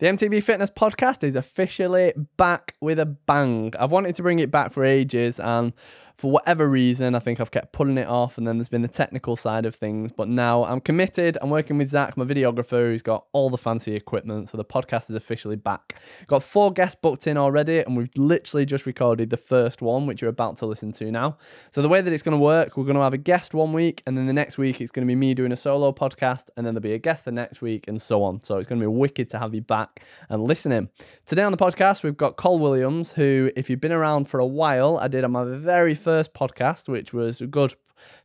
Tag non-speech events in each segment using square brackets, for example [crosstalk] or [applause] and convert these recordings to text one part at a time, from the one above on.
The MTB Fitness podcast is officially back with a bang. I've wanted to bring it back for ages, and for whatever reason, I think I've kept pulling it off. And then there's been the technical side of things. But now I'm committed. I'm working with Zach, my videographer, who's got all the fancy equipment. So the podcast is officially back. Got four guests booked in already, and we've literally just recorded the first one, which you're about to listen to now. So the way that it's going to work, we're going to have a guest one week, and then the next week it's going to be me doing a solo podcast, and then there'll be a guest the next week, and so on. So it's going to be wicked to have you back and listening. Today on the podcast, we've got Col Williams, who, if you've been around for a while, I did on my very first podcast, which was a good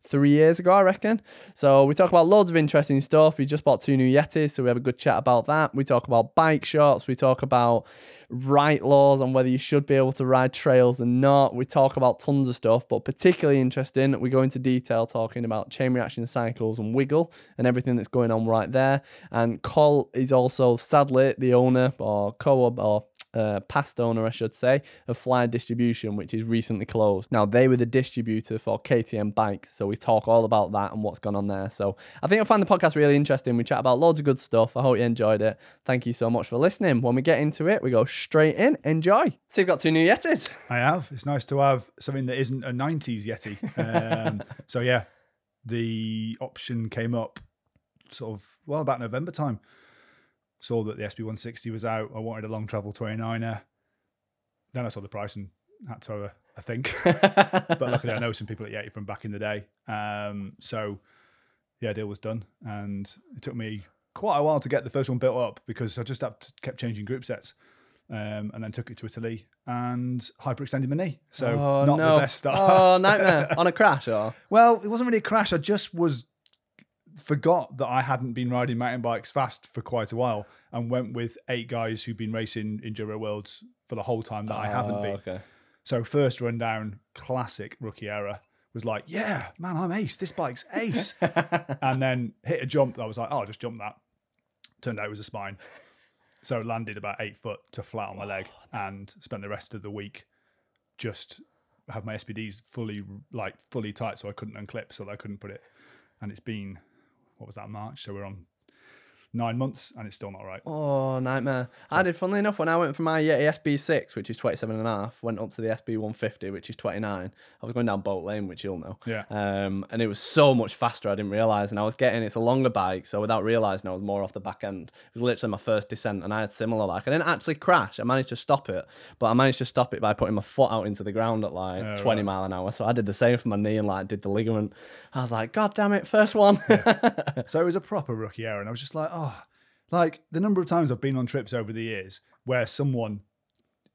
three years ago, I reckon. So we talk about loads of interesting stuff. We just bought two new Yetis, so we have a good chat about that. We talk about bike shots. We talk about right laws on whether you should be able to ride trails and not. We talk about tons of stuff, but particularly interesting, we go into detail talking about chain reaction cycles and wiggle and everything that's going on right there. And Col is also sadly the owner or co-op or uh, past owner, I should say, of Fli Distribution, which is recently closed. Now, they were the distributor for KTM bikes, so we talk all about that and what's gone on there. So I think you'll find the podcast really interesting. We chat about loads of good stuff. I hope you enjoyed it. Thank you so much for listening. When we get into it, we go straight in. Enjoy. So you've got two new Yetis. I have. It's nice to have something that isn't a 90s Yeti. Um, [laughs] so, yeah, the option came up sort of, well, about November time. Saw that the SB160 was out. I wanted a long travel 29er. Then I saw the price and had to have a, a think. [laughs] but luckily, I know some people at Yeti from back in the day. Um, so, yeah, deal was done. And it took me quite a while to get the first one built up because I just kept changing group sets. Um, and then took it to Italy and hyperextended my knee. So Oh, not no. the best start. Oh, nightmare. on a crash or? [laughs] well, it wasn't really a crash. I just was forgot that I hadn't been riding mountain bikes fast for quite a while and went with eight guys who've been racing Enduro Worlds for the whole time that I haven't Oh, been. Okay. So first run down, classic rookie error, was like, yeah, man, I'm ace. This bike's ace. [laughs] and then hit a jump. I was like, oh, I'll just jump that. Turned out it was a spine. So landed about eight foot to flat on my leg oh, and spent the rest of the week just have my SPDs fully like fully tight so I couldn't unclip so that I couldn't put it. And it's been what was that March? So we're on nine months and it's still not right. Oh, nightmare. I did, funnily enough, when I went from my Yeti SB6, which is 27 and a half, went up to the SB150, which is 29. I was going down Boat Lane, which you'll know. Yeah. Um, and it was so much faster, I didn't realize. And I was getting, it's a longer bike, so without realizing, I was more off the back end. It was literally my first descent, and I had similar, like, I didn't actually crash. I managed to stop it, but I managed to stop it by putting my foot out into the ground at like Yeah, 20 right. mile an hour. So I did the same for my knee and like did the ligament. I was like, God damn it, first one. [laughs] So it was a proper rookie error, and I was just like, oh, Ah. like the number of times I've been on trips over the years where someone,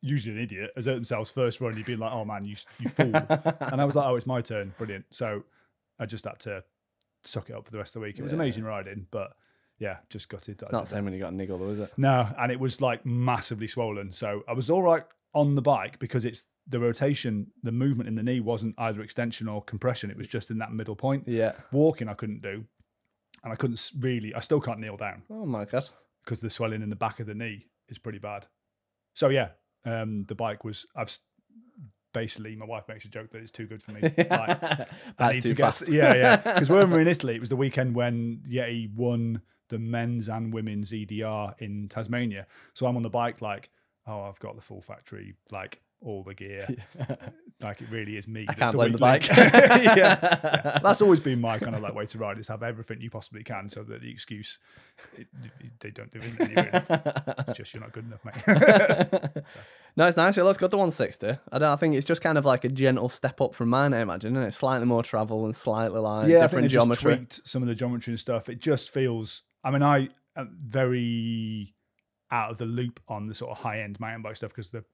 usually an idiot, has hurt themselves first run, you've been like, oh man, you you fool, and I was like, oh, it's my turn, brilliant. So I just had to suck it up for the rest of the week. It was Yeah. amazing riding, but yeah, just gutted. that I Not same when you got a niggle, though, is it? no, and it was like massively swollen. So I was all right on the bike because it's the rotation, the movement in the knee wasn't either extension or compression. It was just in that middle point. Yeah. Walking, I couldn't do. And I couldn't really, I still can't kneel down Oh my God. because the swelling in the back of the knee is pretty bad. So yeah, um, the bike was, I've s- basically, my wife makes a joke that it's too good for me. [laughs] Like, I That's need too to get- fast. yeah, yeah. [laughs] Because when we were in Italy, it was the weekend when Yeti won the men's and women's EDR in Tasmania. So I'm on the bike, like, oh, I've got the full factory, like all the gear. [laughs] like it really is me. I that's can't blame the bike. [laughs] yeah, [laughs] yeah. That's always been my kind of like way to ride is have everything you possibly can so that the excuse it, they don't do it. Really. Just you're not good enough, mate. [laughs] No, it's nice. It looks good, the 160. I don't I think it's just kind of like a gentle step up from mine, I imagine, and it's slightly more travel and slightly like yeah, different geometry. some of the geometry and stuff. It just feels. I mean, I am very out of the loop on the sort of high end mountain bike stuff because the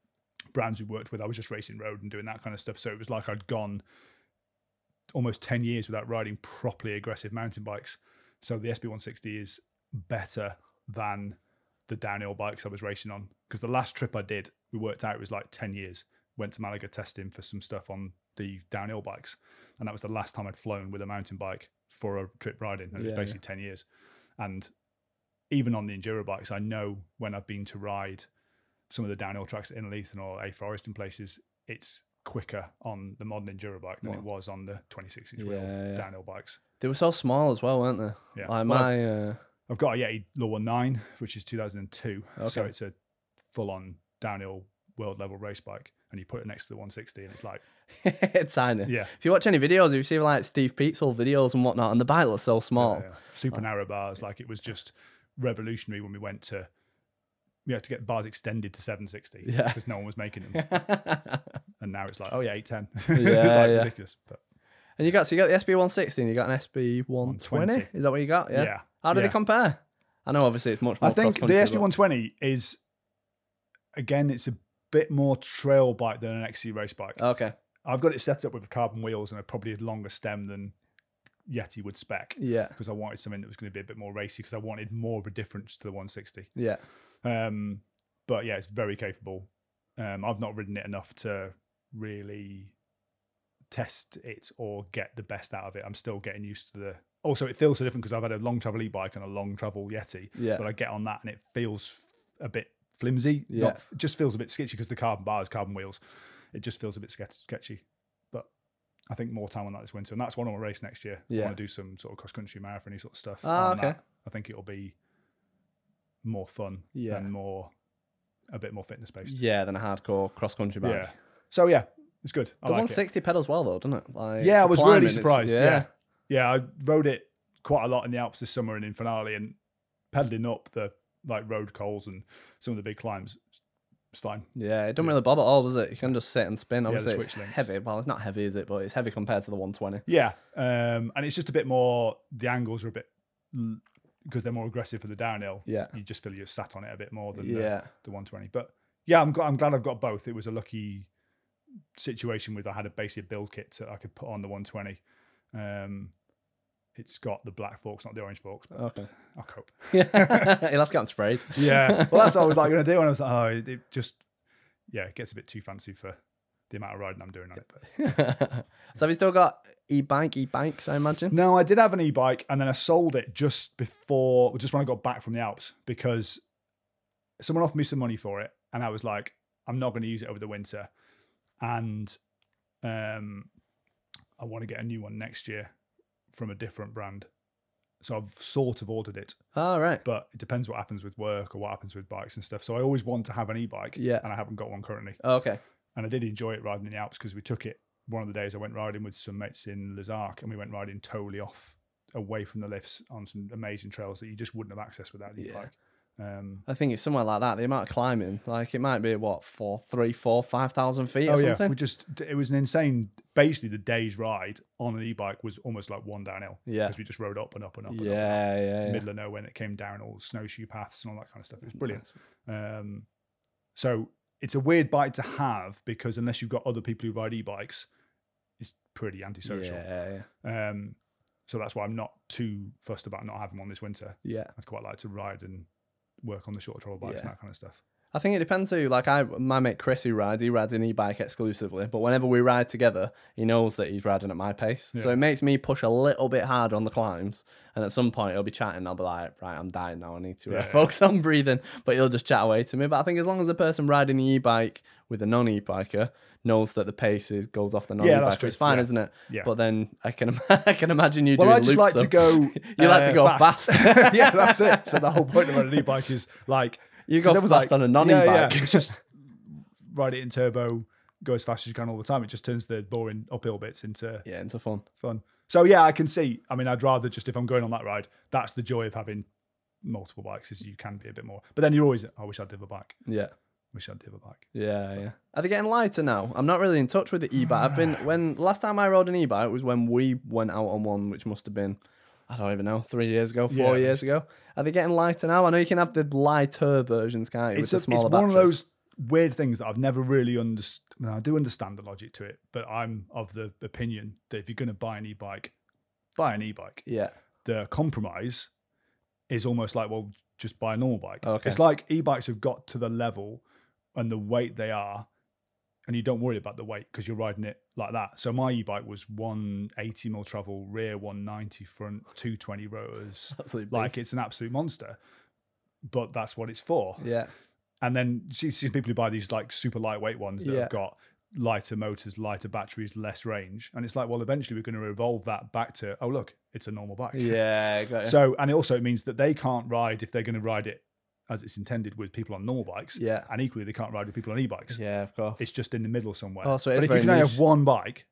brands we worked with, I was just racing road and doing that kind of stuff. So it was like I'd gone almost ten years without riding properly aggressive mountain bikes. So the SB160 is better than the downhill bikes I was racing on because the last trip I did, we worked out it was like ten years. Went to Malaga testing for some stuff on the downhill bikes, and that was the last time I'd flown with a mountain bike for a trip riding. And it was basically ten years, and even on the enduro bikes, I know when I've been to ride some of the downhill tracks at Innerleithen or Ae Forest and places, it's quicker on the modern enduro bike than it was on the 26 inch wheel Yeah, yeah. downhill bikes. They were so small as well, weren't they? Yeah. Like Well, my, uh, I've got a Yeti Law 9, which is 2002. So Okay. it's a full on downhill world level race bike. And you put it next to the 160, and it's like, [laughs] it's tiny. yeah. If you watch any videos, if you see like Steve Peetzel videos and whatnot, and the bike looks so small. Yeah. super narrow bars. Like it was just revolutionary when we went to. We had to get bars extended to 760 Yeah. because no one was making them, [laughs] and now it's like, oh yeah, 810. [laughs] Yeah, it's like yeah. ridiculous. But And you got so you got the SB 160 and you got an SB 120. 120. Is that what you got? Yeah. yeah, How do yeah. they compare? I know obviously it's much more. I think the SB but- 120 is again, it's a bit more trail bike than an XC race bike. Okay. I've got it set up with carbon wheels and a probably a longer stem than Yeti would spec Yeah. because I wanted something that was going to be a bit more racy because I wanted more of a difference to the 160. Yeah. Um, but yeah, it's very capable. Um, I've not ridden it enough to really test it or get the best out of it. I'm still getting used to the. Also, it feels so different because I've had a long travel e-bike and a long travel Yeti. Yeah. But I get on that and it feels a bit flimsy. Yeah. Not, just feels a bit sketchy because the carbon bars, carbon wheels. It just feels a bit sketchy. I think more time on that this winter, and that's one on a race next year. I Yeah. want to do some sort of cross country marathon sort of stuff. Ah, okay. that. I think it'll be more fun Yeah. and more a bit more fitness based. Yeah. than a hardcore cross country bike. Yeah. So yeah, it's good. I The like 160 pedals well though, doesn't it? Like, Yeah, I was really surprised. Yeah. Yeah. Yeah, I rode it quite a lot in the Alps this summer and in Finale and pedaling up the like road cols and some of the big climbs. It's fine. Yeah, it doesn't really bob at all, does it? You can just sit and spin. Obviously, it's switch links. heavy. Well, it's not heavy, is it? But it's heavy compared to the 120. Yeah. Um, and it's just a bit more, the angles are a bit, because they're more aggressive for the downhill. Yeah. You just feel you're sat on it a bit more than Yeah. the, the 120. But yeah, I'm, I'm glad I've got both. It was a lucky situation with I had a basic build kit that I could put on the 120. Um, it's got the black forks, not the orange forks, but Okay. I'll cope. [laughs] [laughs] He'll have to get them sprayed. Yeah. [laughs] Well, that's what I was like going to do. And I was like, oh, it, it just, yeah, it gets a bit too fancy for the amount of riding I'm doing on it. But so have you still got e-bike, e-bikes, I imagine? no, I did have an e-bike and then I sold it just before, just when I got back from the Alps because someone offered me some money for it. And I was like, I'm not going to use it over the winter. And um, I want to get a new one next year from a different brand. So I've sort of ordered it. All right. but it depends what happens with work or what happens with bikes and stuff. So I always want to have an e-bike, Yeah. and I haven't got one currently. Oh, okay. And I did enjoy it riding in the Alps because we took it one of the days I went riding with some mates in Arcs, and we went riding totally off away from the lifts on some amazing trails that you just wouldn't have accessed without the bike. Yeah. Um, I think it's somewhere like that. The amount of climbing, like it might be what four, three, four, five thousand feet or oh yeah, something. we just it was an insane. Basically, the day's ride on an e-bike was almost like one downhill. Yeah. because we just rode up and up and up. And yeah, up and up. yeah, yeah. middle of nowhere, and it came down all snowshoe paths and all that kind of stuff. It was brilliant. Um, so it's a weird bike to have because unless you've got other people who ride e-bikes, it's pretty antisocial. Yeah, yeah, Um, so that's why I'm not too fussed about not having one this winter. yeah. I'd quite like to ride and work on the short travel bikes Yeah. and that kind of stuff. I think it depends who. Like I, my mate Chris, who rides, he rides an e-bike exclusively. But whenever we ride together, he knows that he's riding at my pace. So it makes me push a little bit harder on the climbs. And at some point, he'll be chatting. I'll be like, right, I'm dying now. I need to uh, Yeah, yeah. focus on breathing. But he'll just chat away to me. But I think as long as the person riding the e-bike with a non-e-biker knows that the pace is goes off the non-e-biker, true. it's fine, Yeah. isn't it? Yeah. But then I can, [laughs] I can imagine you do. Well, doing I just loops like to go. [laughs] you like to uh, go fast. [laughs] yeah, that's it. So the whole point of an e-bike is like You go 'cause everyone's fast on a non-e-bike. Yeah, yeah. It's just [laughs] ride it in turbo, go as fast as you can all the time. It just turns the boring uphill bits into [laughs] yeah, into fun. fun. So yeah, I can see. I mean, I'd rather just if I'm going on that ride, that's the joy of having multiple bikes is you can be a bit more. But then you're always, I wish I'd have a bike. Yeah. Wish I'd have a bike. Yeah, yeah. Are they getting lighter now? I'm not really in touch with the e-bike. I've been [sighs] when last time I rode an e-bike was when we went out on one, which must have been I don't even know, three years ago, four Yeah. years ago. Are they getting lighter now? I know you can have the lighter versions, can't you? It's, a, it's one of those weird things that I've never really understood. I do understand the logic to it, but I'm of the opinion that if you're going to buy an e-bike, buy an e-bike. Yeah. The compromise is almost like, well, just buy a normal bike. Okay. It's like e-bikes have got to the level and the weight they are, and you don't worry about the weight because you're riding it like that. So my e-bike was 180 mil travel, rear 190 front, 220 rotors. [laughs] Absolute like beast. it's an absolute monster. But that's what it's for. Yeah. And then you see people who buy these like super lightweight ones that Yeah. have got lighter motors, lighter batteries, less range. And it's like, well, eventually we're going to evolve that back to, oh, look, it's a normal bike. Yeah, you. [laughs] So, and it also means that they can't ride if they're going to ride it as it's intended with people on normal bikes. Yeah. And equally, they can't ride with people on e-bikes. yeah, of course. It's just in the middle somewhere. Oh, so but if you can only have one bike,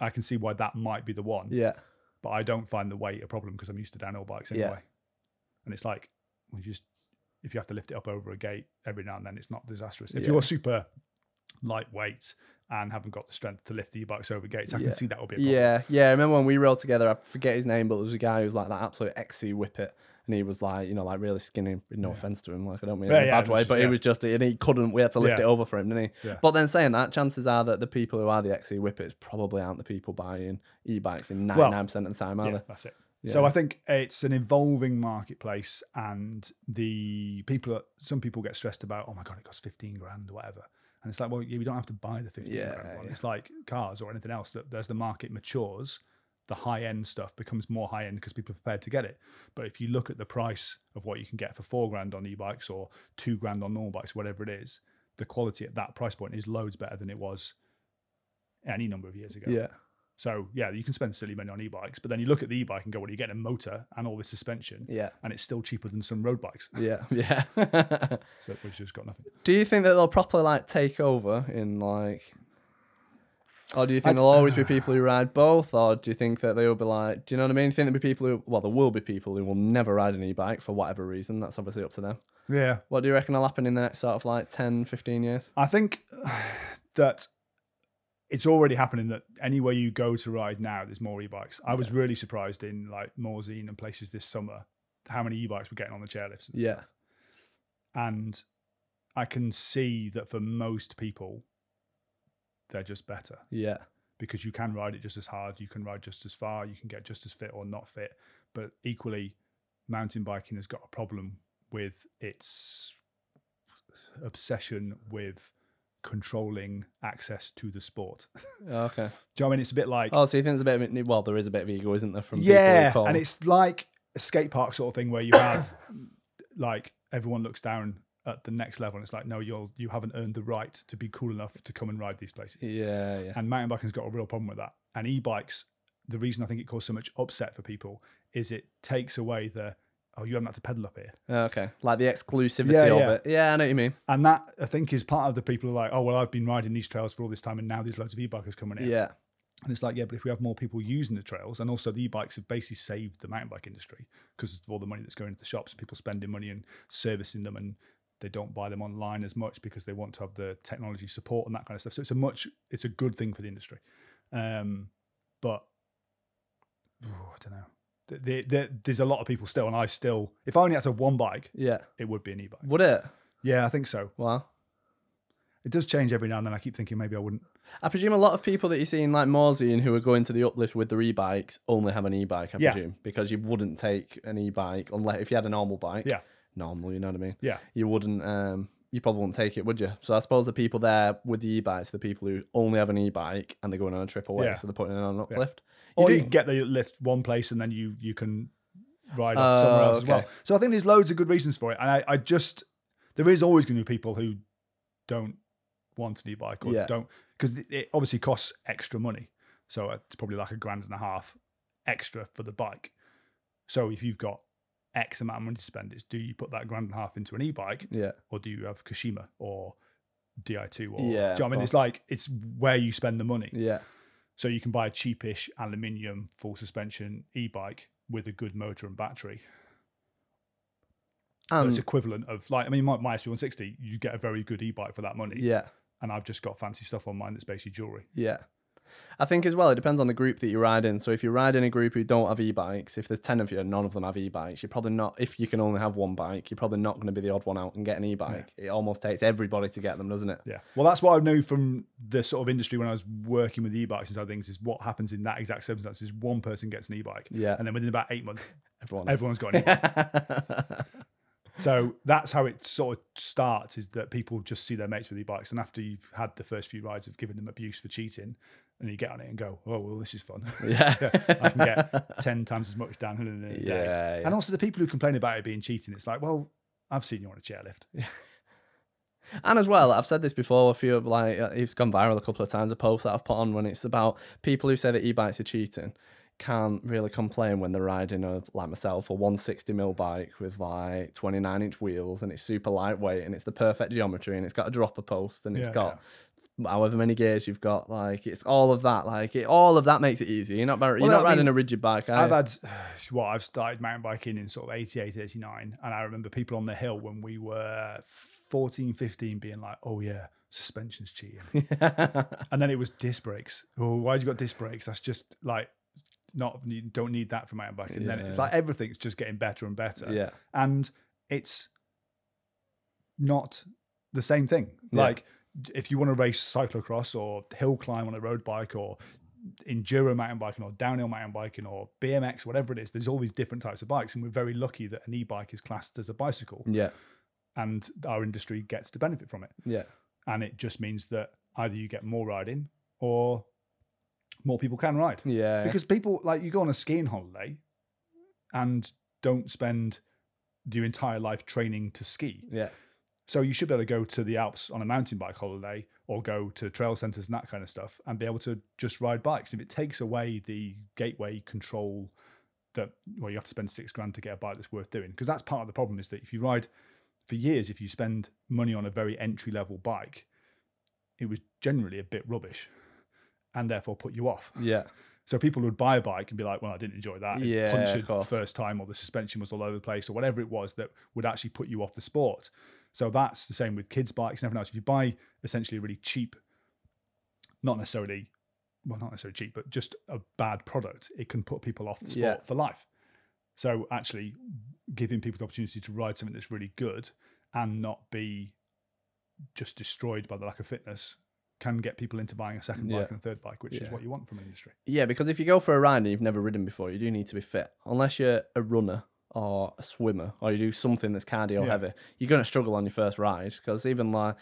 I can see why that might be the one. yeah, But I don't find the weight a problem because I'm used to downhill bikes Yeah. anyway. And it's like, we just, if you have to lift it up over a gate every now and then, it's not disastrous. If Yeah. you're super lightweight and haven't got the strength to lift the e-bikes over gates, I Yeah. can see that will be a problem. yeah, yeah. I remember when we rode together. I forget his name, but there was a guy who was like that absolute XC whippet, and he was like, you know, like really skinny. No offense to him, like I don't mean it Yeah, in a yeah, bad way, just- but he was just, and he couldn't. We had to lift Yeah. it over for him, didn't he? Yeah. But then saying that, chances are that the people who are the XC whippets probably aren't the people buying e-bikes in ninety nine percent of the time, are Yeah, they? that's it. So I think it's an evolving marketplace, and the people, some people get stressed about, oh my god, it costs fifteen grand or whatever, and it's like, well, yeah, we don't have to buy the fifteen Yeah, grand one. yeah. It's like cars or anything else. That as the market matures, the high end stuff becomes more high end because people are prepared to get it. But if you look at the price of what you can get for four grand on e-bikes or two grand on normal bikes, whatever it is, the quality at that price point is loads better than it was any number of years ago. Yeah, So yeah, you can spend silly money on e-bikes, but then you look at the e-bike and go, "Well, you get a motor and all this suspension, yeah, and it's still cheaper than some road bikes." yeah, [laughs] yeah. So which just got nothing. do you think that they'll properly like take over in like? Or do you think I'd- there'll always be people who ride both, or do you think that they will be like, do you know what I mean? Do you think there'll be people who, well, there will be people who will never ride an e-bike for whatever reason. That's obviously up to them. Yeah, What do you reckon will happen in the next sort of like 10, 15 years? I think [sighs] that it's already happening. That anywhere you go to ride now, there's more e-bikes. I was really surprised in like Morzine and places this summer how many e-bikes were getting on the chairlifts. And Yeah, stuff. and I can see that for most people, they're just better. yeah, because you can ride it just as hard, you can ride just as far, you can get just as fit or not fit. But equally, mountain biking has got a problem with its obsession with controlling access to the sport. [laughs] Oh, Do okay. you know what I mean? It's a bit like Oh, so you think there's a bit of, well, there is a bit of ego, isn't there, from yeah, and it's like a skate park sort of thing where you have [coughs] like everyone looks down at the next level, and it's like no, you're you haven't earned the right to be cool enough to come and ride these places. yeah, yeah, And mountain biking's got a real problem with that. And e-bikes, the reason I think it caused so much upset for people is it takes away the oh you haven't had to pedal up here, okay, like the exclusivity Yeah, of yeah. it. Yeah, I know what you mean. and that I think is part of the people who are like oh well I've been riding these trails for all this time and now there's loads of e-bikers coming in. Yeah, And it's like yeah, but if we have more people using the trails, and also the e-bikes have basically saved the mountain bike industry because of all the money that's going into the shops, people spending money and servicing them and. They don't buy them online as much because they want to have the technology support and that kind of stuff. So it's a much, it's a good thing for the industry. Um, but Ooh, [sighs] I don't know. The, the, the, there's a lot of people still, and I still, if I only had to have one bike, yeah. it would be an e-bike. Would it? Yeah, I think so. Wow. It does change every now and then. I keep thinking maybe I wouldn't. I presume a lot of people that you see in like Morzine who are going to the uplift with their e-bikes only have an e-bike, I Yeah. presume, because you wouldn't take an e-bike unless if you had a normal bike. Yeah. Normal, you know what I mean? Yeah, You wouldn't um you probably wouldn't take it, would you? So I suppose the people there with the e-bikes, the people who only have an e-bike and they're going on a trip away, Yeah. so they're putting it on an uplift. You or do- you can get the lift one place and then you you can ride off Oh, somewhere else as well. So I think there's loads of good reasons for it, and I, I just there is always going to be people who don't want an e-bike or Yeah. don't because it obviously costs extra money. So it's probably like a grand and a half extra for the bike. So if you've got X amount of money to spend, it's do you put that grand and a half into an e-bike yeah. or do you have Kashima or Di2 or Yeah, do you know I mean? It's like it's where you spend the money. Yeah. So you can buy a cheapish aluminium full suspension e-bike with a good motor and battery. And it's equivalent of like I mean my, my SB160, you get a very good e-bike for that money. yeah. And I've just got fancy stuff on mine that's basically jewelry. Yeah. I think as well, it depends on the group that you ride in. So if you ride in a group who don't have e-bikes, if there's 10 of you and none of them have e-bikes, you're probably not, if you can only have one bike, you're probably not going to be the odd one out and get an e-bike. It almost takes everybody to get them, doesn't it? Yeah. Well, that's what I knew from the sort of industry when I was working with e-bikes and other things is what happens in that exact circumstance is one person gets an e-bike. Yeah. And then within about eight months, Everyone. everyone's got an e-bike. [laughs] So that's how it sort of starts is that people just see their mates with e-bikes. And after you've had the first few rides of giving them abuse for cheating, and you get on it and go, oh, well, this is fun. [laughs] yeah. I can get [laughs] 10 times as much downhill in a day. Yeah, yeah. And also the people who complain about it being cheating, it's like, well, I've seen you on a chairlift. [laughs] And as well, I've said this before. A few of like uh, it's gone viral a couple of times. A post that I've put on when it's about people who say that e-bikes are cheating. can't really complain when they're riding a like myself a 160 mil bike with like 29 inch wheels and it's super lightweight and it's the perfect geometry and it's got a dropper post and it's Yeah, got however many gears you've got like it's all of that like it, all of that makes it easy you're not you're Well, not I riding mean, a rigid bike I've you? had, [sighs] well, I've started mountain biking in sort of 88, 89. And I remember people on the hill when we were 14, 15 being like, oh, yeah, suspension's cheating. [laughs] and then it was disc brakes. Oh, why'd you got disc brakes? That's just like, not, you don't need that for mountain biking. And then it's Yeah. like everything's just getting better and better. yeah And it's not the same thing. Yeah. Like, if you want to race cyclocross or hill climb on a road bike or enduro mountain biking or downhill mountain biking or BMX, whatever it is, there's all these different types of bikes. And we're very lucky that an e bike is classed as a bicycle yeah and our industry gets to benefit from it. yeah And it just means that either you get more riding or more people can ride. yeah Because people, like, you go on a skiing holiday and don't spend your entire life training to ski. yeah So you should be able to go to the Alps on a mountain bike holiday or go to trail centers and that kind of stuff and be able to just ride bikes. If it takes away the gateway control that well you have to spend six grand to get a bike that's worth doing because that's part of the problem is that if you ride for years if you spend money on a very entry level bike it was generally a bit rubbish and therefore put you off yeah so people would buy a bike and be like, "Well, I didn't enjoy that. It Yeah, punched of the first time, or the suspension was all over the place, or whatever it was that would actually put you off the sport." So that's the same with kids' bikes and everything else. If you buy essentially a really cheap, not necessarily, well, not necessarily cheap, but just a bad product, it can put people off the sport Yeah. for life. So actually, giving people the opportunity to ride something that's really good and not be just destroyed by the lack of fitness can get people into buying a second bike Yeah. and a third bike, which is what you want from an industry. Yeah, because if you go for a ride and you've never ridden before, you do need to be fit. Unless you're a runner or a swimmer or you do something that's cardio Yeah. heavy, you're going to struggle on your first ride. Because even like,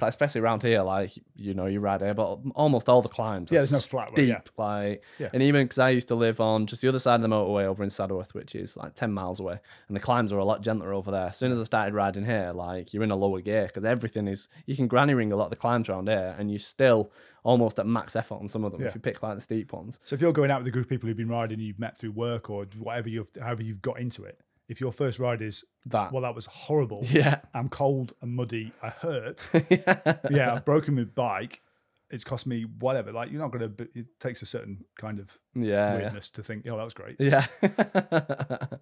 especially around here, like you know, you ride here, but almost all the climbs. Yeah, there's no flat steep. yeah. Like, Yeah. and even because I used to live on just the other side of the motorway over in Saddleworth, which is like ten miles away, and the climbs are a lot gentler over there. As soon as I started riding here, like you're in a lower gear because everything is you can granny ring a lot of the climbs around here, and you're still almost at max effort on some of them Yeah. if you pick like the steep ones. So if you're going out with a group of people who've been riding, you've met through work or whatever you've, however you've got into it. If your first ride is, That well, that was horrible. [laughs] yeah. I'm cold and muddy. I hurt. [laughs] yeah. yeah, I've broken my bike. It's cost me whatever. Like you're not to. It takes a certain kind of Yeah. weirdness to think, oh, that was great. Yeah. [laughs]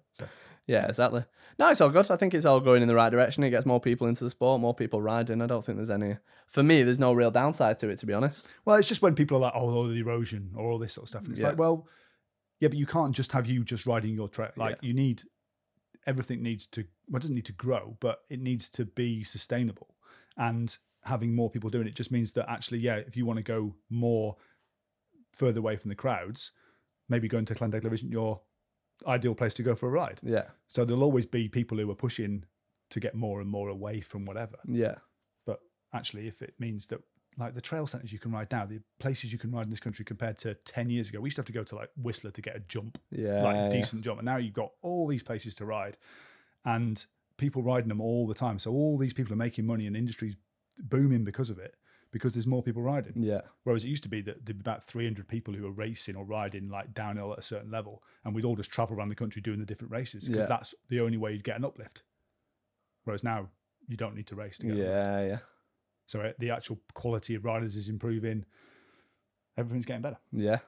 yeah, exactly. No, it's all good. I think it's all going in the right direction. It gets more people into the sport, more people riding. I don't think there's any. For me, there's no real downside to it, to be honest. Well, it's just when people are like, oh, all the erosion or all this sort of stuff, and it's Yeah. like, well, yeah, but you can't just have you just riding your trail. Like you need everything needs to. Well, it doesn't need to grow, but it needs to be sustainable. And having more people doing it just means that actually, yeah, if you want to go more further away from the crowds, maybe going to Llandegla isn't your ideal place to go for a ride. Yeah. So there'll always be people who are pushing to get more and more away from whatever. Yeah. But actually, if it means that, like the trail centers you can ride now, the places you can ride in this country compared to 10 years ago, we used to have to go to like Whistler to get a jump, Yeah. like yeah. a decent jump. And now you've got all these places to ride and people riding them all the time. So all these people are making money and industry's booming because of it, because there's more people riding. Yeah. Whereas it used to be that there'd be about 300 people who were racing or riding like downhill at a certain level, and we'd all just travel around the country doing the different races because Yeah. that's the only way you'd get an uplift. Whereas now you don't need to race to get. Yeah. Yeah. So uh, the actual quality of riders is improving. Everything's getting better. Yeah.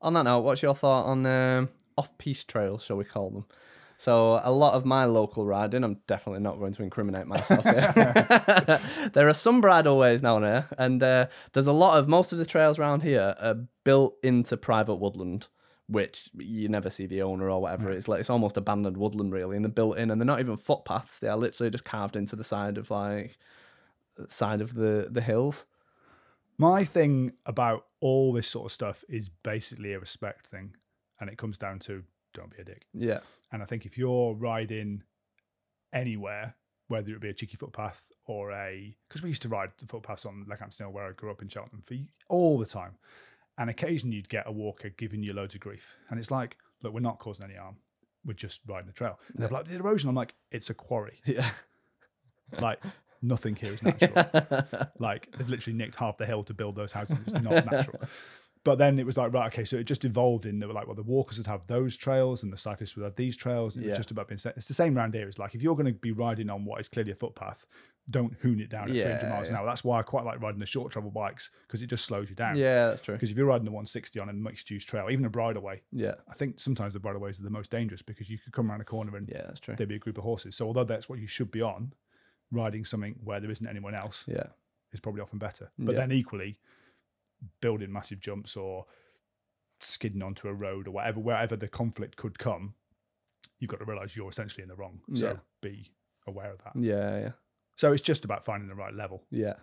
On that note, what's your thought on um, off-piste trails, shall we call them? So a lot of my local riding, I'm definitely not going to incriminate myself here. [laughs] [laughs] there are some bridle ways down here, and uh, there's a lot of most of the trails around here are built into private woodland, which you never see the owner or whatever. It's like it's almost abandoned woodland really, and they're built in, and they're not even footpaths. They are literally just carved into the side of like side of the the hills. My thing about all this sort of stuff is basically a respect thing, and it comes down to don't be a dick. Yeah, And I think if you're riding anywhere, whether it be a cheeky footpath or a, because we used to ride the footpaths on Leckhampton Hill where I grew up in Cheltenham for all the time, and occasionally you'd get a walker giving you loads of grief, and it's like, look, we're not causing any harm, we're just riding the trail. And they're like, the erosion. I'm like, it's a quarry. [laughs] yeah, Like nothing here is [laughs] natural. like they've literally nicked half the hill to build those houses. It's not [laughs] natural. But then it was like, right, okay, so it just evolved in. They were like, well, the walkers would have those trails and the cyclists would have these trails. And It was just about being. set. It's the same round here. It's like if you're going to be riding on what is clearly a footpath, don't hoon it down at 300 Yeah, miles an hour. That's why I quite like riding the short travel bikes because it just slows you down. Yeah, that's true. Because if you're riding the 160 on a mixed use trail, even a bridleway, Yeah, I think sometimes the bridleways are the most dangerous because you could come around a corner and yeah, that's true. there'd be a group of horses. So although that's what you should be on, riding something where there isn't anyone else Yeah, is probably often better. But Yeah. then equally, building massive jumps or skidding onto a road or whatever, wherever the conflict could come, you've got to realise you're essentially in the wrong. So Yeah. be aware of that. yeah, yeah, So it's just about finding the right level yeah.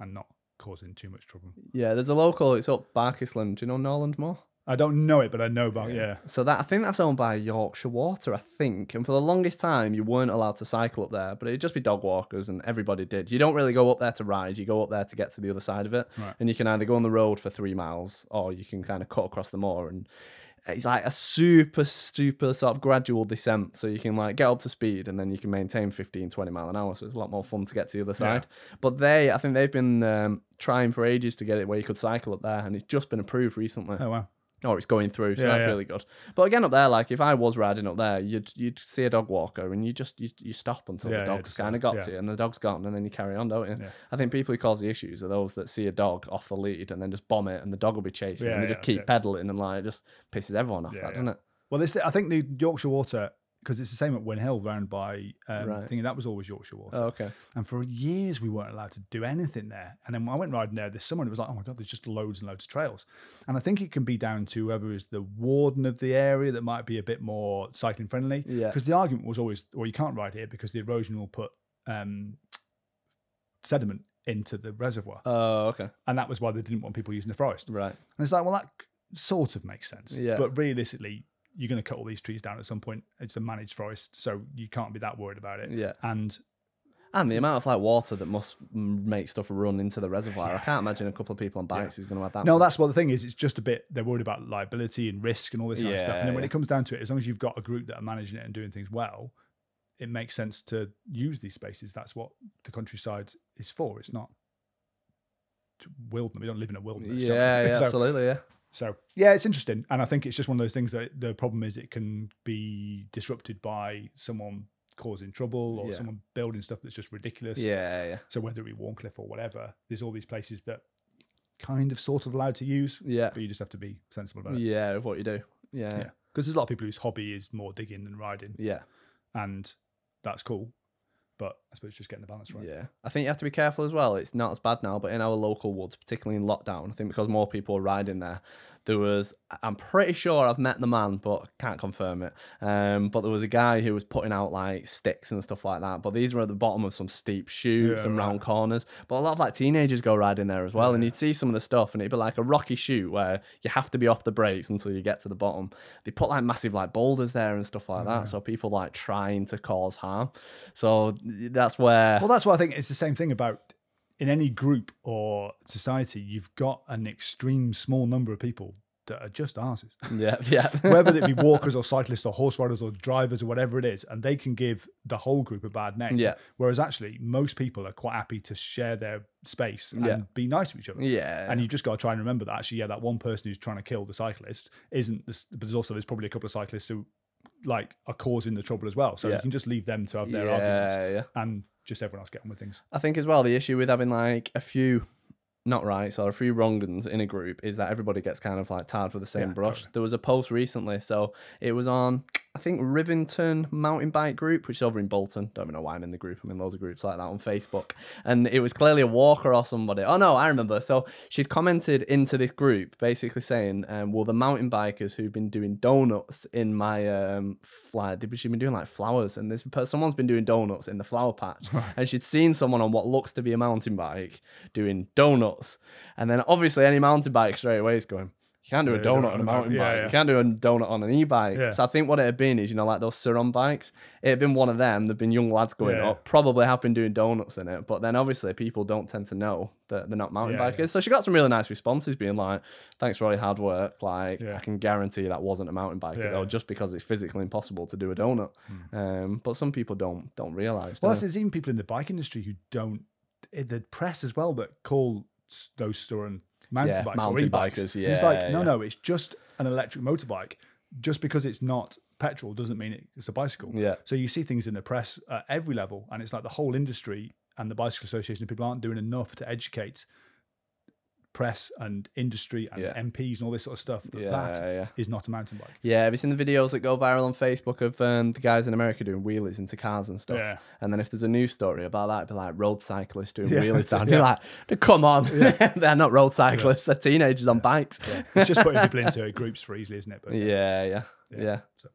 and not causing too much trouble. Yeah, there's a local. It's up Barkisland. Do you know Norland Moor? I don't know it, but I know about it. yeah. So that I think that's owned by Yorkshire Water, I think. And for the longest time, you weren't allowed to cycle up there, but it'd just be dog walkers, and everybody did. You don't really go up there to ride; you go up there to get to the other side of it, Right. and you can either go on the road for three miles, or you can kind of cut across the moor. And it's like a super, super sort of gradual descent, so you can like get up to speed, and then you can maintain 15, 20 mile an hour. So it's a lot more fun to get to the other side. But they, I think they've been um, trying for ages to get it where you could cycle up there, and it's just been approved recently Oh wow. Or it's going through, so Yeah, that's yeah. really good. But again, up there, like if I was riding up there, you'd you'd see a dog walker and you just you, you stop until Yeah, the dog's kind of got to you, and the dog's gone, and then you carry on, don't you? I think people who cause the issues are those that see a dog off the lead and then just bomb it, and the dog will be chasing, and they just keep pedaling, and like it just pisses everyone off, that, doesn't it? Well, this I think the Yorkshire Water because it's the same at Win Hill round by um, Right. thinking that was always Yorkshire Water. Oh, okay. And for years, we weren't allowed to do anything there. And then when I went riding there this summer, and it was like, oh my God, there's just loads and loads of trails. And I think it can be down to whoever is the warden of the area that might be a bit more cycling friendly. Yeah. Because the argument was always, well, you can't ride here because the erosion will put um, sediment into the reservoir. Oh, okay. And that was why they didn't want people using the forest. Right. And it's like, well, that sort of makes sense. Yeah. But realistically, you're going to cut all these trees down at some point. It's a managed forest, so you can't be that worried about it. Yeah. And And the amount of like water that must make stuff run into the reservoir, I can't imagine a couple of people on bikes is going to have that. No, much. that's what the thing is. It's just a bit they're worried about liability and risk and all this kind of stuff. And then when it comes down to it, as long as you've got a group that are managing it and doing things well, it makes sense to use these spaces. That's what the countryside is for. It's not to wilderness. We don't live in a wilderness. yeah, yeah, [laughs] so, absolutely, yeah. So yeah, it's interesting, and I think it's just one of those things that the problem is it can be disrupted by someone causing trouble or Yeah. someone building stuff that's just ridiculous. Yeah, yeah, So whether it be Wharncliffe or whatever, there's all these places that kind of sort of allowed to use, yeah, but you just have to be sensible about it. yeah. Of what you do, yeah, Yeah. Because there's a lot of people whose hobby is more digging than riding, yeah. and that's cool. But I suppose just getting the balance right. Yeah, I think you have to be careful as well. It's not as bad now, but in our local woods, particularly in lockdown, I think because more people are riding there, there was. I'm pretty sure I've met the man, but can't confirm it. Um, but there was a guy who was putting out like sticks and stuff like that. But these were at the bottom of some steep chutes Yeah, and right. round corners. But a lot of like teenagers go riding there as well, and you'd see some of the stuff, and it'd be like a rocky chute where you have to be off the brakes until you get to the bottom. They put like massive like boulders there and stuff like that, so people like trying to cause harm. So that's where. Well, that's what I think. It's the same thing about in any group or society. You've got an extreme small number of people that are just arses. [laughs] Yeah, yeah. [laughs] whether it be walkers or cyclists or horse riders or drivers or whatever it is, and they can give the whole group a bad name. Yeah. Whereas actually, most people are quite happy to share their space and Yeah. be nice to each other. yeah. And you just got to try and remember that actually, yeah, that one person who's trying to kill the cyclist isn't. This, but there's also there's probably a couple of cyclists who like are causing the trouble as well. So Yeah. you can just leave them to have their yeah, arguments yeah. and just everyone else get on with things. I think as well the issue with having like a few not rights or a few wrong uns in a group is that everybody gets kind of like tarred with the same brush. totally. There was a post recently, so it was on I think Rivington Mountain Bike Group, which is over in Bolton. Don't even know why I'm in the group. I'm in loads of groups like that on Facebook. And it was clearly a walker or somebody. Oh no, I remember. So she'd commented into this group basically saying, um, well, the mountain bikers who've been doing donuts in my um fly, she'd been doing like flowers, and this someone's been doing donuts in the flower patch, [laughs] and she'd seen someone on what looks to be a mountain bike doing donuts, and then obviously any mountain bike straight away is going. You can't do a Yeah, don't donut on a mountain Yeah, bike. yeah. You can't do a donut on an e-bike. Yeah. So I think what it had been is, you know, like those Sur-Ron bikes. It had been one of them. There'd been young lads going Yeah. up, probably have been doing donuts in it. But then obviously people don't tend to know that they're not mountain Yeah, bikers. yeah. So she got some really nice responses, being like, "Thanks for all your hard work. Like Yeah. I can guarantee that wasn't a mountain biker Yeah, though, just because it's physically impossible to do a donut." Um, but some people don't don't realize. Well, do there's even people in the bike industry who don't. eh, The press as well that call those Sur-Ron mountain Yeah, bikes mountain or e-bikes. bikers, And it's like, no, yeah. no, it's just an electric motorbike. Just because it's not petrol doesn't mean it's a bicycle. Yeah. So you see things in the press at every level, and it's like the whole industry and the bicycle association of people aren't doing enough to educate press and industry and Yeah. MPs and all this sort of stuff. That, Yeah, that is yeah. not a mountain bike. Yeah, have you seen the videos that go viral on Facebook of um, the guys in America doing wheelies into cars and stuff? Yeah. And then if there's a news story about that, it'd be like road cyclists doing wheelies down. You're like, come on, [laughs] they're not road cyclists; they're teenagers on bikes. It's just putting people [laughs] into groups for easily, isn't it? But Yeah, yeah, yeah. So-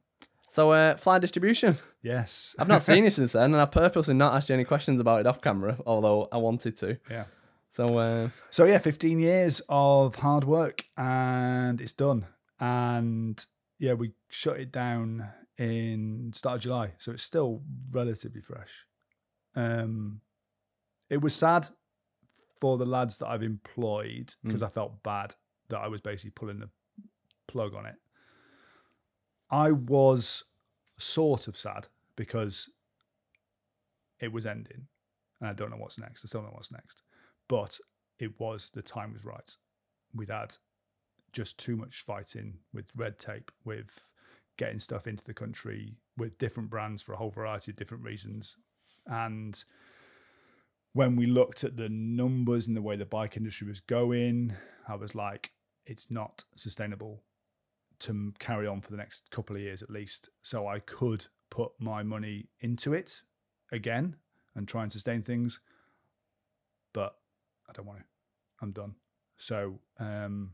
So, uh, Fli Distribution. yes, I've not [laughs] seen you since then, and I've purposely not asked you any questions about it off camera, although I wanted to. yeah. So, uh, So yeah, 15 years of hard work and it's done. And yeah, we shut it down in start of July, so it's still relatively fresh. Um, it was sad for the lads that I've employed because I felt bad that I was basically pulling the plug on it. I was sort of sad because it was ending, and I don't know what's next. I still don't know what's next but it was the time was right. We'd had just too much fighting with red tape, with getting stuff into the country, with different brands for a whole variety of different reasons. And when we looked at the numbers and the way the bike industry was going, I was like, it's not sustainable to carry on for the next couple of years at least. So I could put my money into it again and try and sustain things but I don't want to. I'm done. So um,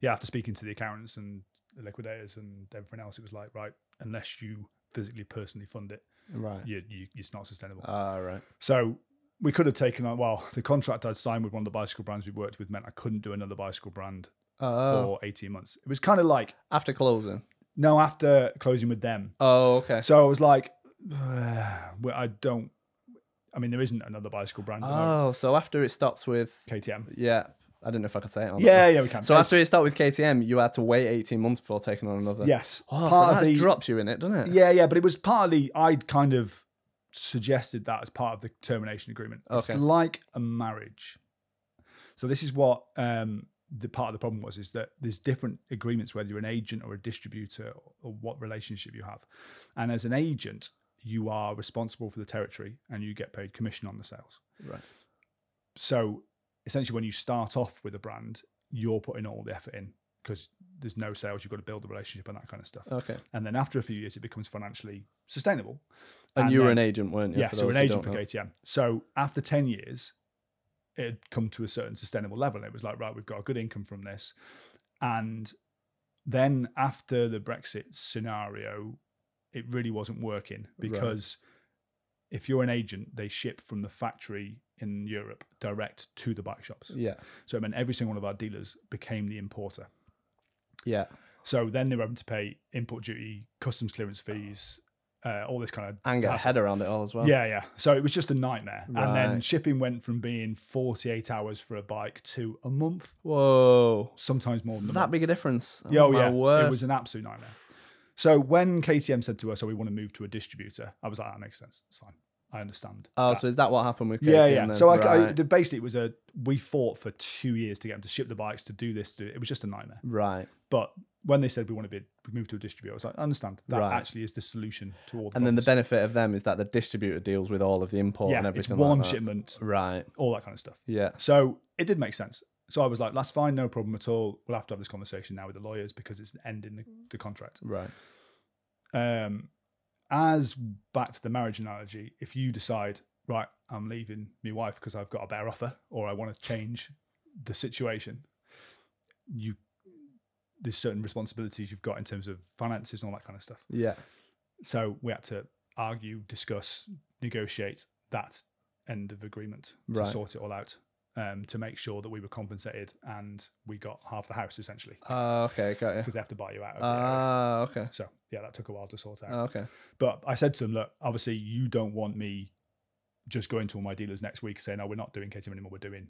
yeah, after speaking to the accountants and the liquidators and everything else, it was like right, unless you physically personally fund it, right. you, you it's not sustainable. Ah, right. so we could have taken on. Well, the contract I'd signed with one of the bicycle brands we worked with meant I couldn't do another bicycle brand Oh, for 18 months. It was kind of like after closing. no, after closing with them. Oh, okay. So I was like, [sighs] I don't. I mean, there isn't another bicycle brand. Oh, so after it stops with KTM. yeah, I don't know if I could say it. on Yeah, that. yeah, we can. So after it stopped with KTM, you had to wait eighteen months before taking on another. yes, Oh, part so of that drops you in it, doesn't it? yeah, yeah, but it was partly I'd kind of suggested that as part of the termination agreement. It's Okay. like a marriage. So this is what um, the part of the problem was: is that there's different agreements whether you're an agent or a distributor or, or what relationship you have, and as an agent, you are responsible for the territory and you get paid commission on the sales. Right. so essentially when you start off with a brand you're putting all the effort in because there's no sales you've got to build the relationship and that kind of stuff Okay. and then after a few years it becomes financially sustainable And, you were an agent, weren't you? yeah so an agent for ktm so after 10 years it had come to a certain sustainable level and it was like right we've got a good income from this and then after the brexit scenario it really wasn't working because if you're an agent they ship from the factory in europe direct to the bike shops Yeah. so it meant every single one of our dealers became the importer. Yeah. So then they were having to pay import duty, customs clearance fees, uh, all this kind of And get hassle. head around it all as well. Yeah, yeah. So it was just a nightmare. And then shipping went from being 48 hours for a bike to a month, Whoa. sometimes more than That month. big a difference. Yeah, oh, yeah. word. It was an absolute nightmare. So when KTM said to us, "Oh, we want to move to a distributor," I was like, "That makes sense. It's fine. I understand." Oh, that. so is that what happened with KTM yeah, yeah. then? So I, I, right. the- basically, it was a we fought for two years to get them to ship the bikes to do this. To do, it was just a nightmare. right. But when they said we want to be move to a distributor, I was like, I understand. That Right. actually is the solution to all the And then the benefit of them is that the distributor deals with all of the import yeah, and it's everything one like shipment, Right. all that kind of stuff. Yeah. So it did make sense. So I was like, that's fine, no problem at all. We'll have to have this conversation now with the lawyers because it's ending the, the contract. Right. Um, as back to the marriage analogy, if you decide, right, I'm leaving my wife because I've got a better offer or I want to change the situation, you there's certain responsibilities you've got in terms of finances and all that kind of stuff. Yeah. So we had to argue, discuss, negotiate that end of agreement to Right. sort it all out um, to make sure that we were compensated and we got half the house essentially Ah, okay, got you. because they have to buy you out. Of the area. Ah, okay. So yeah, that took a while to sort out. Ah, okay. But I said to them, look, obviously you don't want me just going to all my dealers next week saying, no, we're not doing KTM anymore. We're doing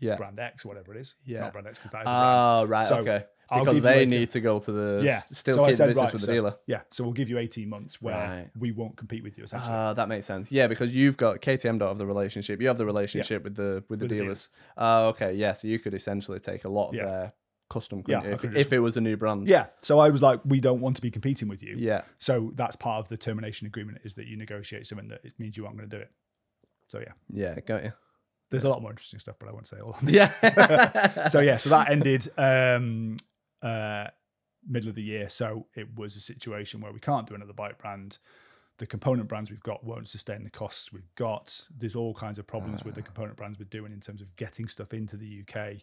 Yeah. brand X, whatever it is. Yeah. Not brand X because that is brand. Oh, right. So, okay. Because they 18 need to go to the Yeah. still So keep said, business right, with the so- dealer. Yeah. So we'll give you 18 months where Right. we won't compete with you essentially. Ah, that makes sense. Yeah, because you've got KTM don't have the relationship. You have the relationship with the with the With the dealers. Oh, okay. Yeah, so you could essentially take a lot of Yeah. their custom, Yeah, couldn't you, I if, could if it was a new brand. yeah. So I was like, we don't want to be competing with you. Yeah. So that's part of the termination agreement is that you negotiate something that it means you aren't going to do it. So yeah, Yeah, got you. there's a lot more interesting stuff, but I won't say all. Yeah. [laughs] so yeah, so that ended um, uh, middle of the year. So it was a situation where we can't do another bike brand. The component brands we've got won't sustain the costs we've got. There's all kinds of problems with the component brands we're doing in terms of getting stuff into the UK.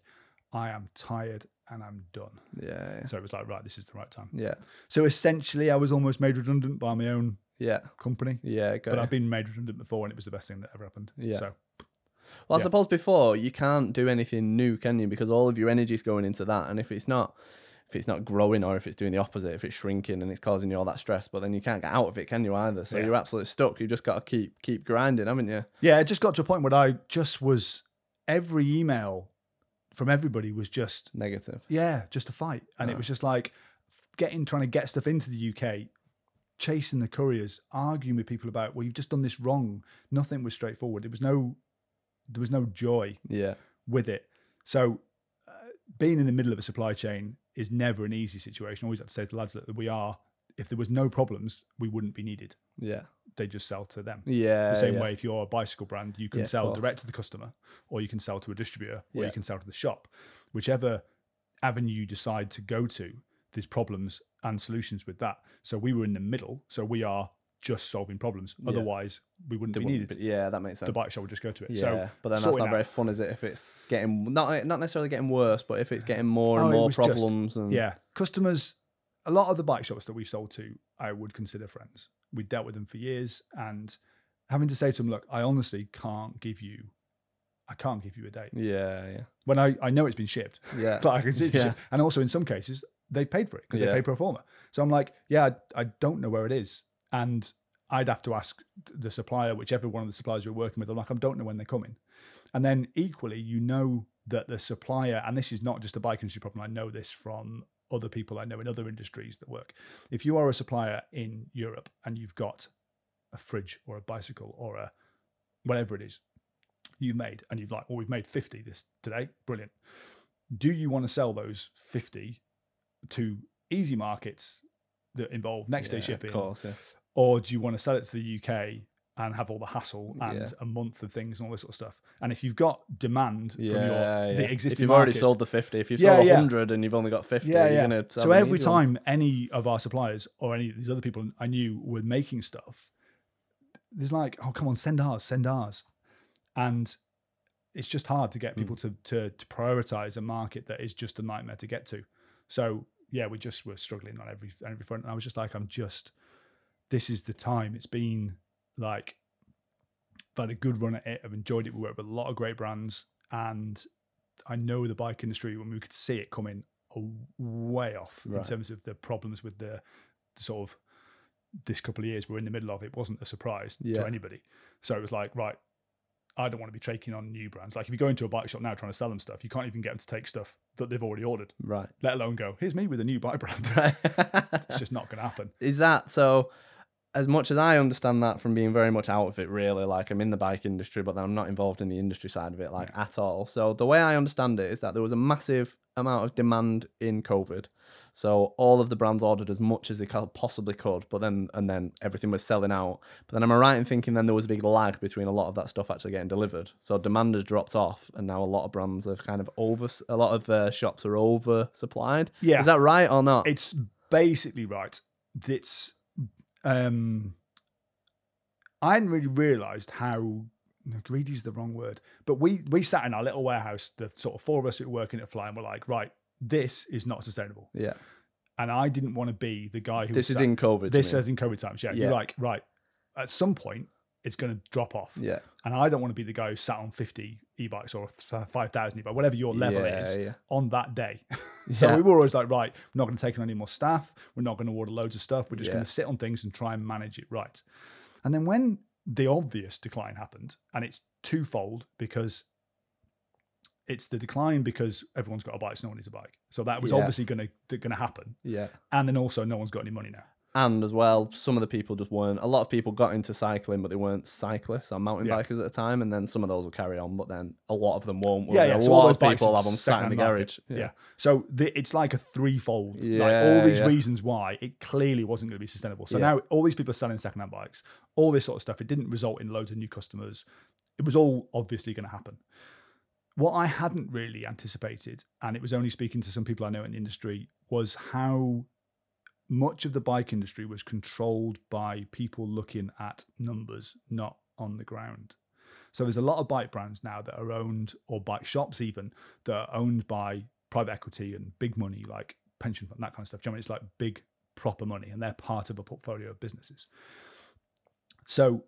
I am tired and I'm done. yeah. Yeah. So it was like, right, this is the right time. Yeah. So essentially, I was almost made redundant by my own Yeah. company. Yeah. But you. I've been made redundant before, and it was the best thing that ever happened. Yeah. So Well, I Yeah. suppose before you can't do anything new, can you? Because all of your energy is going into that, and if it's not, if it's not growing, or if it's doing the opposite, if it's shrinking and it's causing you all that stress, but then you can't get out of it, can you either? So Yeah. you're absolutely stuck. You just got to keep keep grinding, haven't you? yeah, it just got to a point where I just was every email from everybody was just Negative. yeah, just a fight, and Oh. it ah. was just like getting trying to get stuff into the UK, chasing the couriers, arguing with people about well, you've just done this wrong. Nothing was straightforward. It was no there was no joy Yeah. with it. So uh, being in the middle of a supply chain is never an easy situation. I always have to say to the lads that we are. If there was no problems, we wouldn't be needed. Yeah. They just sell to them. Yeah. The same yeah. way, if you're a bicycle brand, you can Yeah, sell direct to the customer, or you can sell to a distributor, or you can sell to the shop. Whichever avenue you decide to go to, there's problems and solutions with that. So we were in the middle. So we are just solving problems. Yeah. Otherwise, we wouldn't be needed. yeah, that makes sense. The bike shop would just go to it. yeah, So but then that's not very fun, is it? If it's getting not not necessarily getting worse, but if it's getting more Oh, and it more was just- problems and Yeah, customers. A lot of the bike shops that we sold to, I would consider friends. We dealt with them for years, and having to say to them, "Look, I honestly can't give you, I can't give you a date yeah, yeah, when I, I know it's been shipped, yeah, [laughs] but I can see, Yeah. and also in some cases they've paid for it because Yeah. they paid pro forma. So I'm like, yeah, I, I don't know where it is, and I'd have to ask the supplier, whichever one of the suppliers we're working with. I'm like, I don't know when they're coming, and then equally, you know that the supplier, and this is not just a bike industry problem. I know this from other people I know in other industries that work. If you are a supplier in Europe and you've got a fridge or a bicycle or a whatever it is you've made, and you've like, well, we've made 50 this today, brilliant. Do you want to sell those 50 to easy markets that involve next day shipping, Of course, yeah. Or do you want to sell it to the UK and have all the hassle and Yeah. a month of things and all this sort of stuff? And if you've got demand from your yeah. the existing if you've already sold the 50, if you've Yeah, sold yeah. 100 and you've only got 50, yeah, you're yeah. So every time any of our suppliers or any of these other people I knew were making stuff, there's like, oh come on, send ours, send ours, and it's just hard to Hmm. get people to to to prioritize a market that is just a nightmare to get to. So yeah, we just were struggling on every on every front, and I was just like, I'm just, this is the time. It's been like, I've had a good run at it. I've enjoyed it. We worked with a lot of great brands, and I know the bike industry when we could see it coming a way off in terms of the problems with the, the sort of this couple of years we're in the middle of. It wasn't a surprise Yeah. to anybody. So it was like, right, I don't want to be taking on new brands. Like if you go into a bike shop now trying to sell them stuff, you can't even get them to take stuff that they've already ordered, Right. let alone go, here's me with a new bike brand. [laughs] Right. it's just not going to happen. is that so? As much as I understand that from being very much out of it, really, like I'm in the bike industry, but then I'm not involved in the industry side of it, like at all. So the way I understand it is that there was a massive amount of demand in COVID, so all of the brands ordered as much as they possibly could, but then and then everything was selling out. But then am I right in thinking then there was a big lag between a lot of that stuff actually getting delivered? So demand has dropped off, and now a lot of brands have kind of over, a lot of uh, shops are over supplied. Yeah. is that right or not? It's basically right. It's um I hadn't really realised how greedy is the wrong word, but we we sat in our little warehouse, the sort of four of us who were working at Fli, and we're like, right, this is not sustainable. yeah, And I didn't want to be the guy who this is sat- in COVID. this is in COVID times. Yeah, Yeah. you're like, right, at some point it's going to drop off. yeah. And I don't want to be the guy who sat on 50 e-bikes or 5,000 e-bikes, whatever your level yeah, is Yeah. on that day. [laughs] so Yeah. we were always like, right, we're not going to take on any more staff. We're not going to order loads of stuff. We're just Yeah. going to sit on things and try and manage it right. And then when the obvious decline happened, and it's twofold because it's the decline because everyone's got a bike, so no one needs a bike. So that was Yeah. obviously going to going to happen. Yeah. And then also, no one's got any money now. And as well, some of the people just weren't. A lot of people got into cycling, but they weren't cyclists or mountain Yeah. bikers at the time. And then some of those will carry on, but then a lot of them won't. Yeah, yeah. A so all lot those of bikes people have them sat in the garage. market. Yeah. So the, it's like a threefold. like all these yeah. reasons why it clearly wasn't going to be sustainable. So Yeah. now all these people are selling second-hand bikes. All this sort of stuff. It didn't result in loads of new customers. It was all obviously going to happen. What I hadn't really anticipated, and it was only speaking to some people I know in the industry, was how much of the bike industry was controlled by people looking at numbers, not on the ground. So there's a lot of bike brands now that are owned, or bike shops even, that are owned by private equity and big money like pension fund, that kind of stuff. Mean? It's like big proper money, and they're part of a portfolio of businesses. So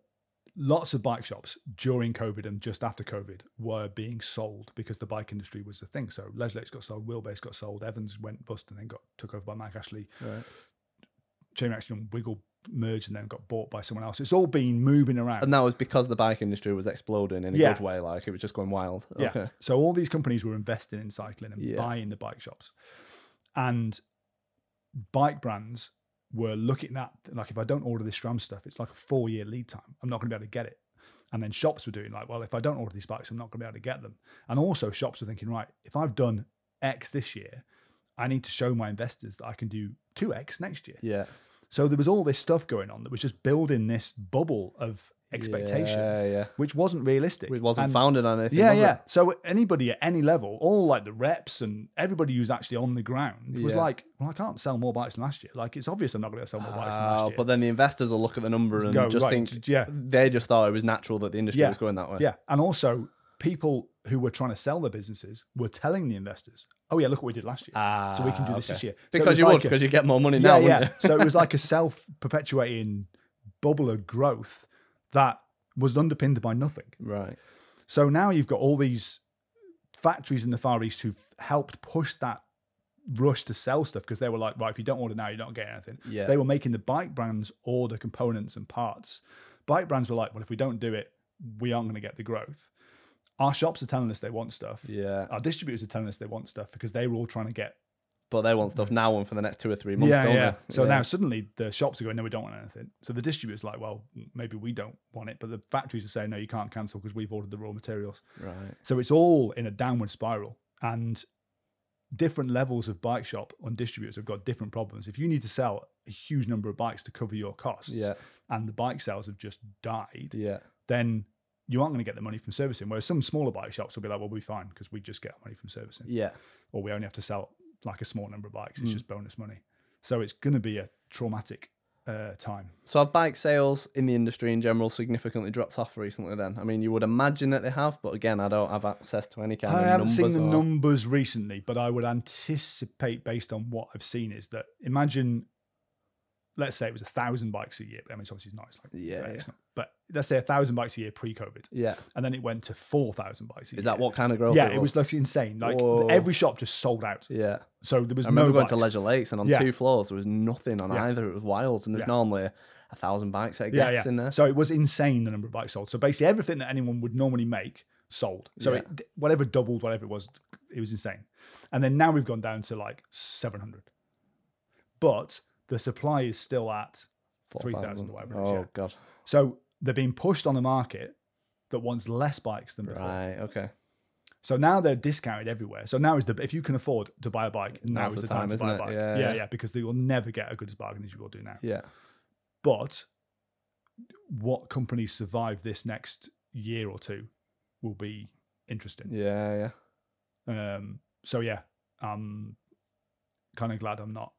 lots of bike shops during COVID and just after COVID were being sold because the bike industry was the thing. So Leslie's got sold, Wheelbase got sold, Evans went bust and then got took over by Mike Ashley. Right. Chain Reaction and Wiggle merged and then got bought by someone else. It's all been moving around. And that was because the bike industry was exploding in a Yeah. good way. Like it was just going wild. Yeah. Okay. So all these companies were investing in cycling and Yeah. buying the bike shops. And bike brands were looking at like if I don't order this SRAM stuff, it's like a four year lead time. I'm not going to be able to get it. And then shops were doing like, well, if I don't order these bikes, I'm not going to be able to get them. And also shops were thinking, right, if I've done X this year, I need to show my investors that I can do 2X next year. Yeah. So there was all this stuff going on that was just building this bubble of expectation, Yeah. Yeah. which wasn't realistic. It wasn't And- founded on anything. yeah, yeah. It? So anybody at any level, all like the reps and everybody who's actually on the ground was Yeah. like, "Well, I can't sell more bikes than last year. Like, it's obvious I'm not going to sell more bikes than last Oh, year." but then the investors will look at the number and Go, just right, think yeah. they just thought it was natural that the industry was going that way. yeah, and also people who were trying to sell their businesses were telling the investors, "Oh yeah, look what we did last year, Ah, so we can do this okay. this year." So Because you would, like a- because you get more money now, yeah. so it was like a [laughs] self-perpetuating bubble of growth that was underpinned by nothing. right. So now you've got all these factories in the Far East who've helped push that rush to sell stuff because they were like, right, if you don't order now, you're not getting anything. Yeah. So they were making the bike brands order components and parts. Bike brands were like, well, if we don't do it, we aren't going to get the growth. Our shops are telling us they want stuff. Yeah. Our distributors are telling us they want stuff because they were all trying to get. But they want stuff now and for the next two or three months, yeah, don't yeah. they? So Yeah. now suddenly the shops are going, no, we don't want anything. So the distributors are like, well, maybe we don't want it, but the factories are saying, no, you can't cancel because we've ordered the raw materials. Right. So it's all in a downward spiral. And different levels of bike shop and distributors have got different problems. If you need to sell a huge number of bikes to cover your costs Yeah. and the bike sales have just died, Yeah. then you aren't going to get the money from servicing. Whereas some smaller bike shops will be like, well, we'll be fine because we just get money from servicing. Yeah. Or we only have to sell like a small number of bikes. It's Mm. just bonus money. So it's going to be a traumatic uh, time. So have bike sales in the industry in general significantly dropped off recently then? I mean, you would imagine that they have, but again, I don't have access to any kind I of haven't seen the or- numbers recently, but I would anticipate based on what I've seen is that imagine, let's say it was a thousand bikes a year. I mean, it's obviously not. It's like Yeah, it's not, but let's say a thousand bikes a year pre-COVID, Yeah. and then it went to four thousand bikes a Is year. that what kind of growth Yeah, it it was? was like insane. Like Whoa. every shop just sold out. Yeah. So there was I remember no going bikes. to Leisure Lakes and on Yeah. two floors there was nothing on Yeah. either. It was wild. And there's normally a thousand bikes, I guess, in there. So it was insane the number of bikes sold. So basically everything that anyone would normally make sold. So it, whatever doubled, whatever it was, it was insane. And then now we've gone down to like 700. But the supply is still at 3,000 or whatever Oh, yeah. God. So they're being pushed on a market that wants less bikes than before. Right. Okay. So now they're discounted everywhere. So now is the if you can afford to buy a bike, now Now's is the the time, time, to buy a it? bike. Yeah, yeah, yeah. because they will never get a good as bargain as you will do now. Yeah. But what companies survive this next year or two will be interesting. Yeah. Yeah. Um, so yeah, I'm kind of glad I'm not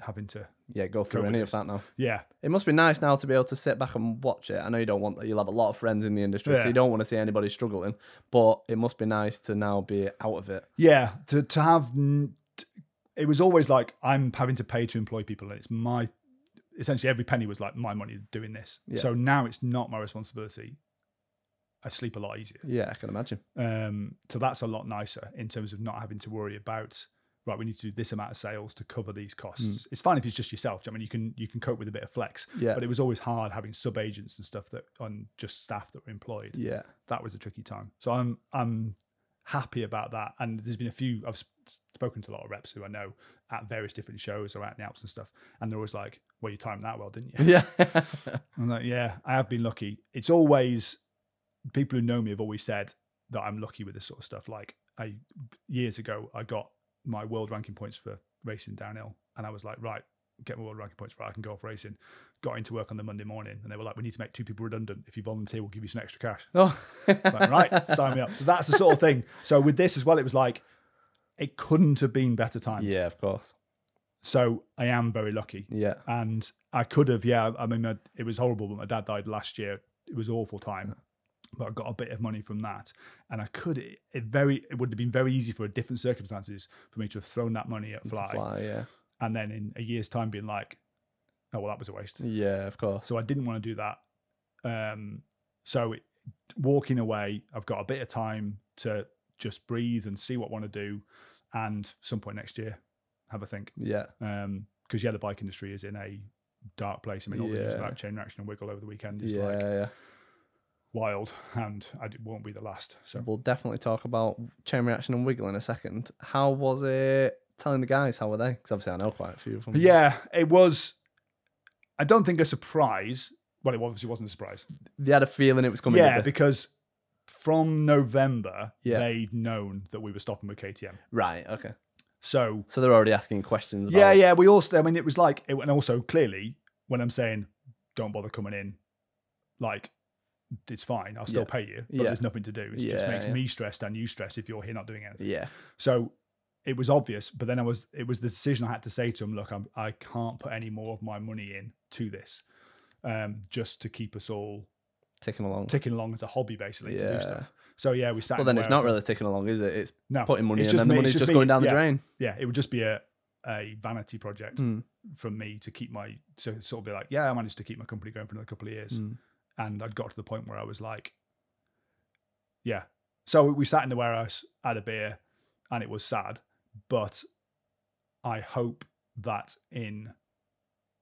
having to. Yeah. Go through any of that now. Yeah, It must be nice now to be able to sit back and watch it. I know you don't want you'll have a lot of friends in the industry, so you don't want to see anybody struggling. But it must be nice to now be out of it. yeah. To to have, it was always like I'm having to pay to employ people, and it's my essentially every penny was like my money doing this. Yeah. So now it's not my responsibility. I sleep a lot easier. Yeah, I can imagine. Um, so that's a lot nicer in terms of not having to worry about right. We need to do this amount of sales to cover these costs. Hmm. It's fine if it's just yourself. I mean, you can you can cope with a bit of flex. Yeah. But it was always hard having sub agents and stuff that on just staff that were employed. Yeah. That was a tricky time. So I'm I'm happy about that. And there's been a few, I've spoken to a lot of reps who I know at various different shows or out in the Alps and stuff. And they're always like, well, you timed that well, didn't you? Yeah. [laughs] I'm like, yeah, I have been lucky. It's always people who know me have always said that I'm lucky with this sort of stuff. Like I years ago, I got my world ranking points for racing downhill, and I was like, right, get my world ranking points right, I can go off racing. Got into work on the Monday morning, and they were like, we need to make two people redundant. If you volunteer, we'll give you some extra cash. oh. It's like, right, sign me up. So that's the sort of thing. So with this as well, it was like it couldn't have been better timed. Yeah, of course. So I am very lucky Yeah. and I could have, yeah. I mean, it was horrible, but my dad died last year. It was awful time, but I got a bit of money from that, and I could. It, it very, it would have been very easy for different circumstances for me to have thrown that money at Fli, Fli, yeah. and then in a year's time being like, oh well, that was a waste. Yeah, of course. So I didn't want to do that. Um, so it, walking away, I've got a bit of time to just breathe and see what I want to do, and some point next year, have a think Yeah. um because yeah the bike industry is in a dark place i mean all the news Yeah. about chain reaction and wiggle over the weekend is Yeah, like yeah. Wild and I, it won't be the last so We'll definitely talk about chain reaction and wiggle in a second. How was it telling the guys? How were they? Because obviously I know quite a few of them. Yeah it was i don't think a surprise well it obviously wasn't a surprise They had a feeling it was coming. yeah because from november Yeah. they'd known that we were stopping with ktm Right. Okay. so So they're already asking questions. About yeah yeah we also i mean it was like it, and also clearly when i'm saying don't bother coming in like it's fine i'll still Yeah. pay you but Yeah. there's nothing to do it just makes yeah. me stressed and you stressed if you're here not doing anything Yeah. So it was obvious, but then I was it was the decision I had to say to him, look, I'm, I can't put any more of my money in to this, um, just to keep us all Ticking along. ticking along as a hobby, basically to do stuff. So yeah, we sat. In then it's not really ticking along, is it? It's no putting money it's in, just and the me- it's money's just me, going down the drain. Yeah, it would just be a a vanity project Mm. from me to keep my to sort of be like, yeah, I managed to keep my company going for another couple of years, Mm. And I'd got to the point where I was like, yeah. So we sat in the warehouse, had a beer, and it was sad, but I hope that in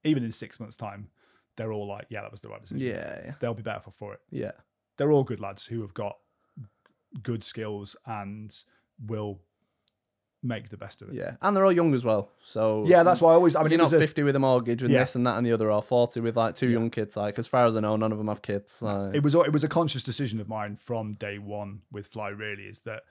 even in six months' time, they're all like, yeah, that was the right decision. Yeah. Yeah. They'll be better for, for it. Yeah. They're all good lads who have got good skills and will make the best of it. Yeah. And they're all young as well. So Yeah, that's why I always. I mean, you're it was not a, 50 with a mortgage with Yeah. this and that and the other, or 40 with like two young kids. Like, as far as I know, none of them have kids. Like, it was it was a conscious decision of mine from day one with Fli. Really, is that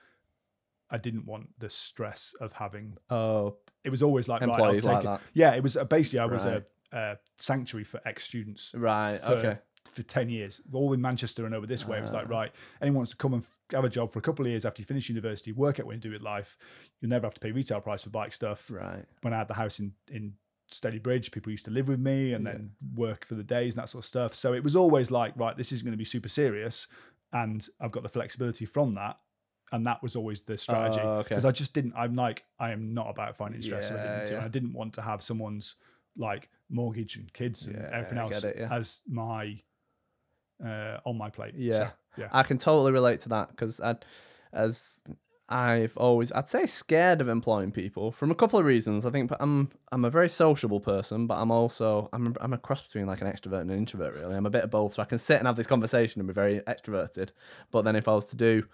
I didn't want the stress of having. oh, It was always like right, I'll employees take like it. that. Yeah, it was uh, basically I was Right. a, a sanctuary for ex students Right. for, okay. For 10 years, all in Manchester and over this way. It was like, Ah. right, anyone wants to come and have a job for a couple of years after you finish university, work out what you do with life. You'll never have to pay retail price for bike stuff. Right. When I had the house in, in Stalybridge, people used to live with me and Yeah. then work for the days and that sort of stuff. So it was always like, right, this is going to be super serious. And I've got the flexibility from that. And that was always the strategy. Oh, okay. Because I just didn't, I'm like, I am not about finding stress. so I, didn't do, yeah. I didn't want to have someone's like mortgage and kids and Yeah, everything else it, yeah. as my uh on my plate. Yeah. So, yeah. I can totally relate to that because I, as I've always, I'd say, scared of employing people from a couple of reasons. I think I'm I'm a very sociable person, but I'm also I'm a, I'm a cross between like an extrovert and an introvert. Really, I'm a bit of both. So I can sit and have this conversation and be very extroverted, but then if I was to do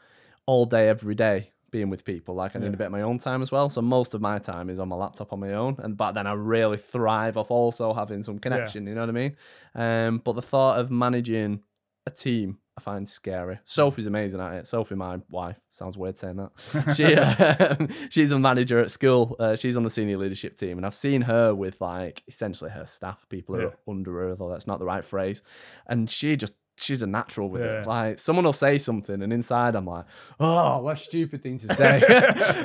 all day every day being with people, like I need Yeah. a bit of my own time as well. So most of my time is on my laptop on my own, and but then I really thrive off also having some connection. You know what I mean? Um, but the thought of managing a team I find scary. Sophie's amazing at it. Sophie, my wife, sounds weird saying that. [laughs] She uh, [laughs] she's a manager at school. Uh, she's on the senior leadership team, and I've seen her with like essentially her staff, people who Yeah. are under her, though that's not the right phrase. And she just she's a natural with it. Like someone will say something, and inside I'm like, oh, what a stupid thing to say.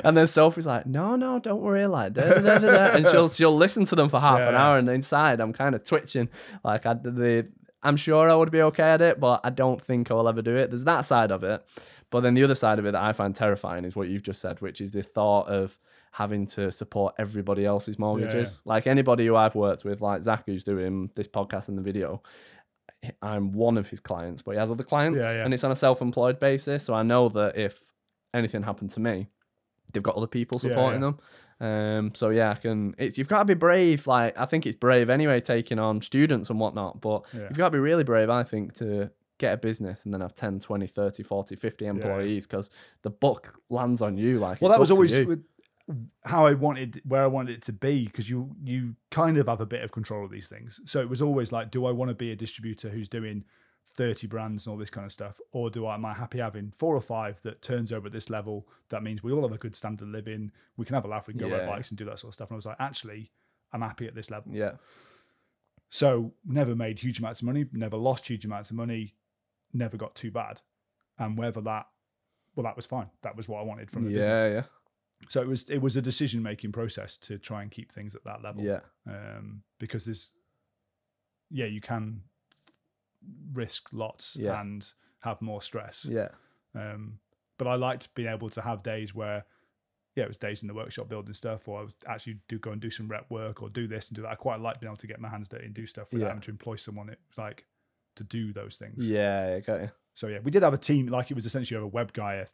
[laughs] and then Sophie's like, no, no, don't worry, like, da, da, da, and she'll she'll listen to them for half an hour, and inside I'm kind of twitching. Like I did the I'm sure I would be okay at it, but I don't think I will ever do it. There's that side of it. But then the other side of it that I find terrifying is what you've just said, which is the thought of having to support everybody else's mortgages. Like anybody who I've worked with, like Zach, who's doing this podcast and the video, I'm one of his clients, but he has other clients Yeah, yeah. and it's on a self employed basis. So I know that if anything happened to me, they've got other people Yeah, supporting yeah. them. Um, so yeah, I can. It's, you've got to be brave. Like I think it's brave anyway, taking on students and whatnot. But Yeah. you've got to be really brave, I think, to get a business and then have 10, 20, 30, 40, 50 employees because the buck lands on you. Like, well, that was always how I wanted, where I wanted it to be, because you you kind of have a bit of control of these things. So it was always like, do I want to be a distributor who's doing thirty brands and all this kind of stuff, or do I am I happy having four or five that turns over at this level? That means we all have a good standard of living. We can have a laugh. We can go ride bikes and do that sort of stuff. And I was like, actually, I'm happy at this level. yeah, So never made huge amounts of money, never lost huge amounts of money, never got too bad. And whether that, well, that was fine. That was what I wanted from the yeah, business. yeah, So it was it was a decision making process to try and keep things at that level. yeah, Um, because there's, yeah, you can risk lots Yeah. and have more stress. yeah, Um, but I liked being able to have days where, yeah, it was days in the workshop building stuff, or I was actually do go and do some rep work, or do this and do that. I quite like being able to get my hands dirty and do stuff without Yeah. having to employ someone. It was like to do those things. yeah, you. So yeah, we did have a team. Like it was essentially you have a web guy, a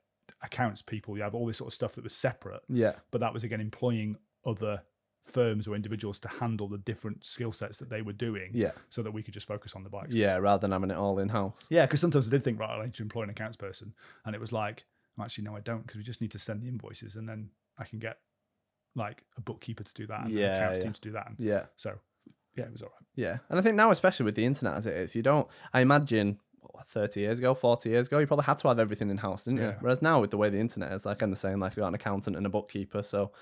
accounts people. You have all this sort of stuff that was separate, Yeah, but that was again employing other firms or individuals to handle the different skill sets that they were doing, yeah, so that we could just focus on the bikes. yeah, rather than having it all in house. Yeah, because sometimes I did think, right, I need to employ an accounts person, and it was like, actually, no, I don't, because we just need to send the invoices, and then I can get like a bookkeeper to do that, and Yeah, an accounts yeah. team to do that. And Yeah, so, yeah, it was all right. yeah, and I think now, especially with the internet as it is, you don't. I imagine. What, 30 years ago, 40 years ago, you probably had to have everything in house, didn't you? Yeah. Whereas now, with the way the internet is, like I'm saying, like you got an accountant and a bookkeeper, so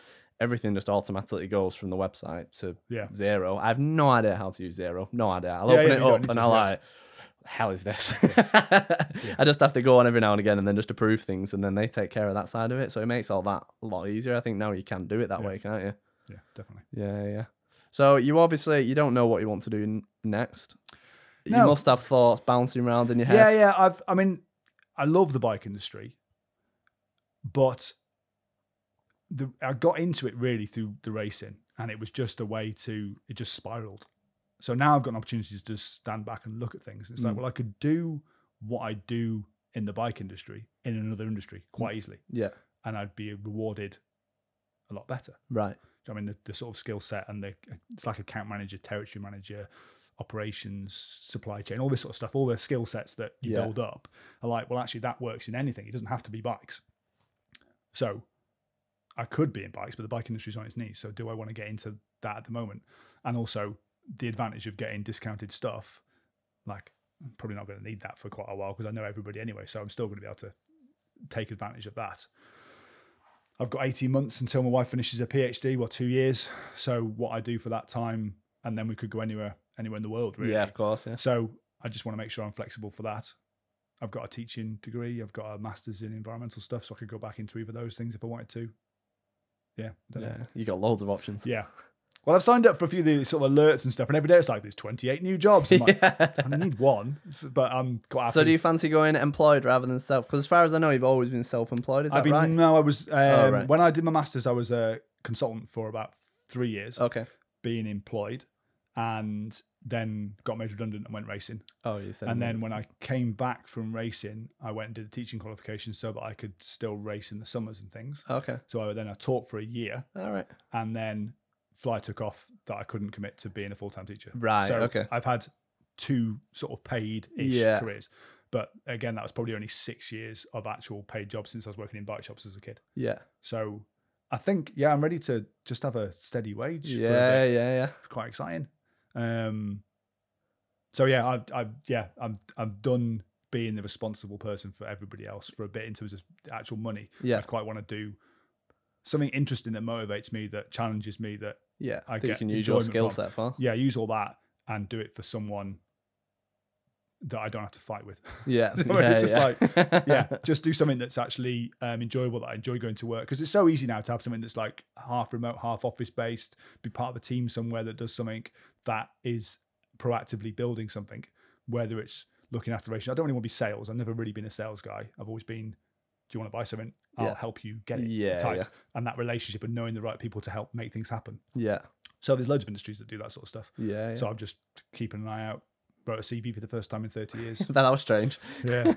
everything just automatically goes from the website to Yeah. Xero. I have no idea how to use Xero. No idea. I'll Yeah, open it up and I'll like, hell is this? [laughs] I just have to go on every now and again and then just approve things and then they take care of that side of it. So it makes all that a lot easier. I think now you can do it that way, can't you? Yeah, definitely. Yeah, yeah. So you obviously you don't know what you want to do next. You No. must have thoughts bouncing around in your head. yeah. Yeah. I've, I mean, I love the bike industry, but the I got into it really through the racing, and it was just a way to. It just spiraled. So now I've got an opportunity to just stand back and look at things. It's like, Mm. well, I could do what I do in the bike industry in another industry quite easily, Yeah. and I'd be rewarded a lot better. Right. I mean, the, the sort of skill set and the it's like account manager, territory manager, operations, supply chain, all this sort of stuff, all the skill sets that you Yeah. build up are like, well, actually, that works in anything. It doesn't have to be bikes. So I could be in bikes, but the bike industry's on its knees. So do I want to get into that at the moment? And also the advantage of getting discounted stuff, like I'm probably not going to need that for quite a while because I know everybody anyway. So I'm still going to be able to take advantage of that. I've got 18 months until my wife finishes her PhD, well, two years. So what I do for that time, and then we could go anywhere, anywhere in the world, really. Yeah, of course. Yeah. So I just want to make sure I'm flexible for that. I've got a teaching degree. I've got a master's in environmental stuff, so I could go back into either of those things if I wanted to. Yeah, don't know. Yeah. You got loads of options. yeah. Well, I've signed up for a few of the sort of alerts and stuff, and every day it's like there's 28 new jobs. I'm like, [laughs] I need one, but I'm quite happy. So do you fancy going employed rather than self? Because as far as I know, you've always been self-employed. Is that I've been right? no, I was um, Oh, right. when I did my masters, I was a consultant for about three years, Okay. being employed, and then got made redundant and went racing. Oh, you said. And then when I came back from racing, I went and did a teaching qualification so that I could still race in the summers and things. Oh, okay. So I, then I taught for a year, All right. and then Fli took off that I couldn't commit to being a full time teacher. Right, So okay. I've had two sort of paid ish Yeah. careers. But again, that was probably only six years of actual paid jobs since I was working in bike shops as a kid. Yeah. So I think, yeah, I'm ready to just have a steady wage. for a Yeah. Yeah. Yeah. It's quite exciting. Um, so yeah, I've, I've, yeah, I'm, I'm done being the responsible person for everybody else for a bit in terms of actual money. Yeah. I quite want to do something interesting that motivates me, that challenges me, that Yeah. I that you can use your skill set for. yeah, use all that and do it for someone that I don't have to fight with. [laughs] Yeah. Know, yeah it's just yeah. like, yeah, [laughs] just do something that's actually um, enjoyable that I enjoy going to work because it's so easy now to have something that's like half remote, half office based, be part of a team somewhere that does something that is proactively building something, whether it's looking after racing. I don't really want to be sales. I've never really been a sales guy. I've always been, do you want to buy something? I'll Yeah. help you get it. Yeah, type. yeah. And that relationship and knowing the right people to help make things happen. yeah. So there's loads of industries that do that sort of stuff. Yeah. yeah. So I'm just keeping an eye out. Wrote a CV for the first time in 30 years. [laughs] that was strange. yeah.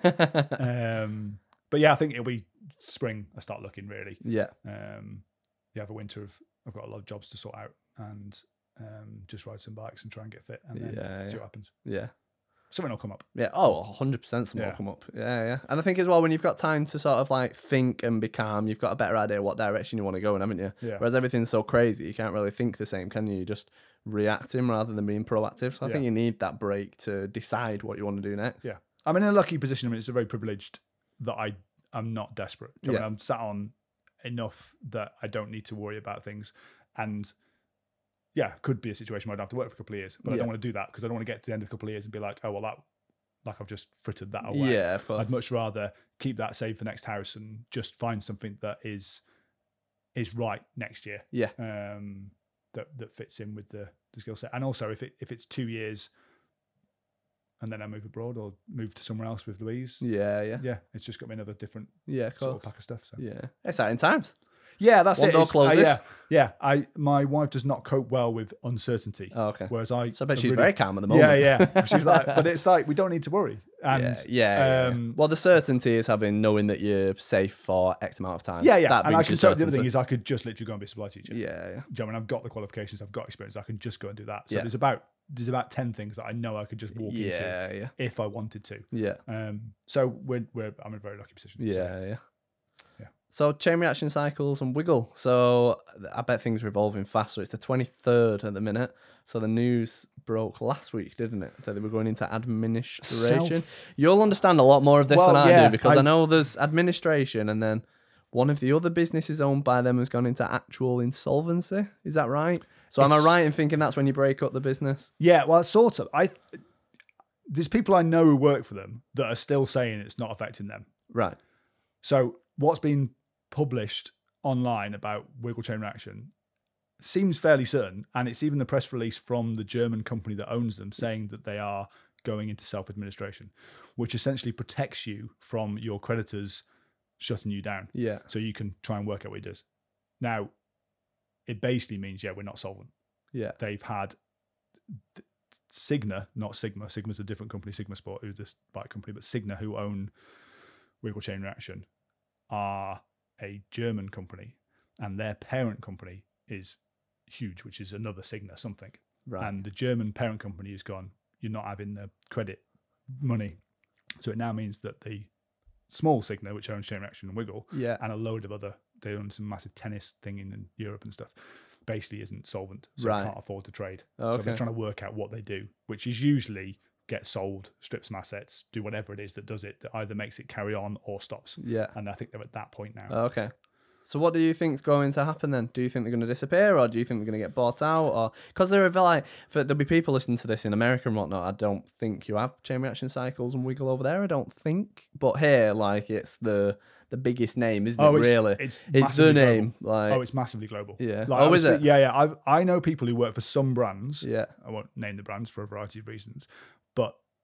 Um, but yeah, I think it'll be spring. I start looking really. yeah. Um, yeah, have a winter of I've got a lot of jobs to sort out and um, just ride some bikes and try and get fit and then Yeah, see yeah. what happens. Yeah. Something will come up. Yeah. Oh, 100% something Yeah. will come up. Yeah, yeah. And I think as well, when you've got time to sort of like think and be calm, you've got a better idea what direction you want to go in, haven't you? Yeah. Whereas everything's so crazy, you can't really think the same, can you? You're just reacting rather than being proactive. So I think you need that break to decide what you want to do next. Yeah. I'm in a lucky position. I mean, it's a very privileged that I am not desperate. Do you know what I Yeah. mean? I'm sat on enough that I don't need to worry about things. And yeah, could be a situation where I'd have to work for a couple of years, but I Yeah. don't want to do that because I don't want to get to the end of a couple of years and be like, oh, well, that, like I've just frittered that away. Yeah, of course. I'd much rather keep that saved for next house and just find something that is is right next year. Yeah. Um, that that fits in with the, the skill set. And also, if it if it's two years, and then I move abroad or move to somewhere else with Louise, Yeah, yeah. yeah, it's just got me another different Yeah, of sort course. of pack of stuff. So Yeah. Exciting times. Yeah, that's One it. door It's- uh, closes. yeah, yeah. I my wife does not cope well with uncertainty, Oh, okay. whereas I. So I bet she's really- very calm at the moment. Yeah, yeah. [laughs] She's like, but it's like we don't need to worry. And yeah, yeah, yeah, um, Well, the certainty is having knowing that you're safe for X amount of time. yeah, yeah. That and I brings can you tell the other thing certainty. is I could just literally go and be a supply teacher. Yeah, yeah. Do you know, I've got the qualifications, I've got experience, I can just go and do that. So Yeah. there's about there's about ten things that I know I could just walk into Yeah, yeah. if I wanted to. Yeah. Um, so we're, we're I'm in a very lucky position. So, Yeah, yeah. So chain reaction cycles and wiggle. So I bet things are evolving faster. It's the 23rd at the minute. So the news broke last week, didn't it? That they were going into administration. Self- You'll understand a lot more of this than Well, I yeah, do because I, I- know there's administration and then one of the other businesses owned by them has gone into actual insolvency. Is that right? So am I right in thinking that's when you break up the business? yeah. Well, sort of. I there's people I know who work for them that are still saying it's not affecting them. Right. So what's been published online about Wiggle Chain Reaction seems fairly certain, and it's even the press release from the German company that owns them saying that they are going into self-administration, which essentially protects you from your creditors shutting you down, Yeah. so you can try and work out what it does. Now, it basically means yeah, we're not solvent. Yeah. They've had th- Signa, not Sigma. Sigma's a different company, Sigma Sport, who's this bike company, but Signa, who own Wiggle Chain Reaction, are a German company, and their parent company is huge, which is another Signa something. Right. And the German parent company has gone, you're not having the credit money. So it now means that the small Signa, which owns Chain Reaction and Wiggle, yeah. and a load of other, they own some massive tennis thing in, Europe and stuff, basically isn't solvent. So Right. they can't afford to trade. Oh, So they're trying to work out what they do, which is usually get sold, strip some assets, do whatever it is that does it, that either makes it carry on or stops. Yeah. And I think they're at that point now. Oh, okay. So what do you think's going to happen then? Do you think they're going to disappear, or do you think they're going to get bought out, or because there are like for, there'll be people listening to this in America and whatnot? I don't think you have chain reaction cycles and wiggle over there. I don't think, but here, like it's the the biggest name, isn't Oh, it? it's- really, it's it's the global. name. Like Oh, it's massively global. Yeah. Like, Oh, is it? Yeah, yeah. I I know people who work for some brands. yeah, I won't name the brands for a variety of reasons,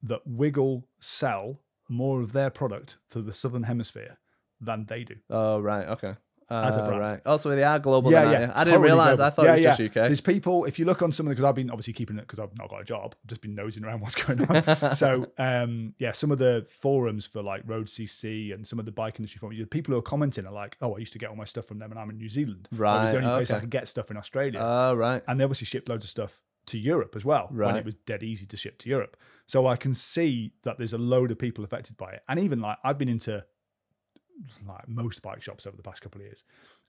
that Wiggle sell more of their product to the southern hemisphere than they do. oh right, okay. Uh, As a brand. right. Also, they are global. yeah, yeah. I didn't realize. global. I thought yeah, it was yeah. just UK. There's people. If you look on some of the, because I've been obviously keeping it because I've not got a job. I've just been nosing around [laughs] what's going on. [laughs] so um, yeah, some of the forums for like Road CC and some of the bike industry forums, the people who are commenting are like, "Oh, I used to get all my stuff from them, and I'm in New Zealand. Or it was Right, the only place I okay. could get stuff in Australia." Oh right. and they obviously shipped loads of stuff to Europe as well right. when it was dead easy to ship to Europe. So I can see that there's a load of people affected by it, and even like I've been into like most bike shops over the past couple of years,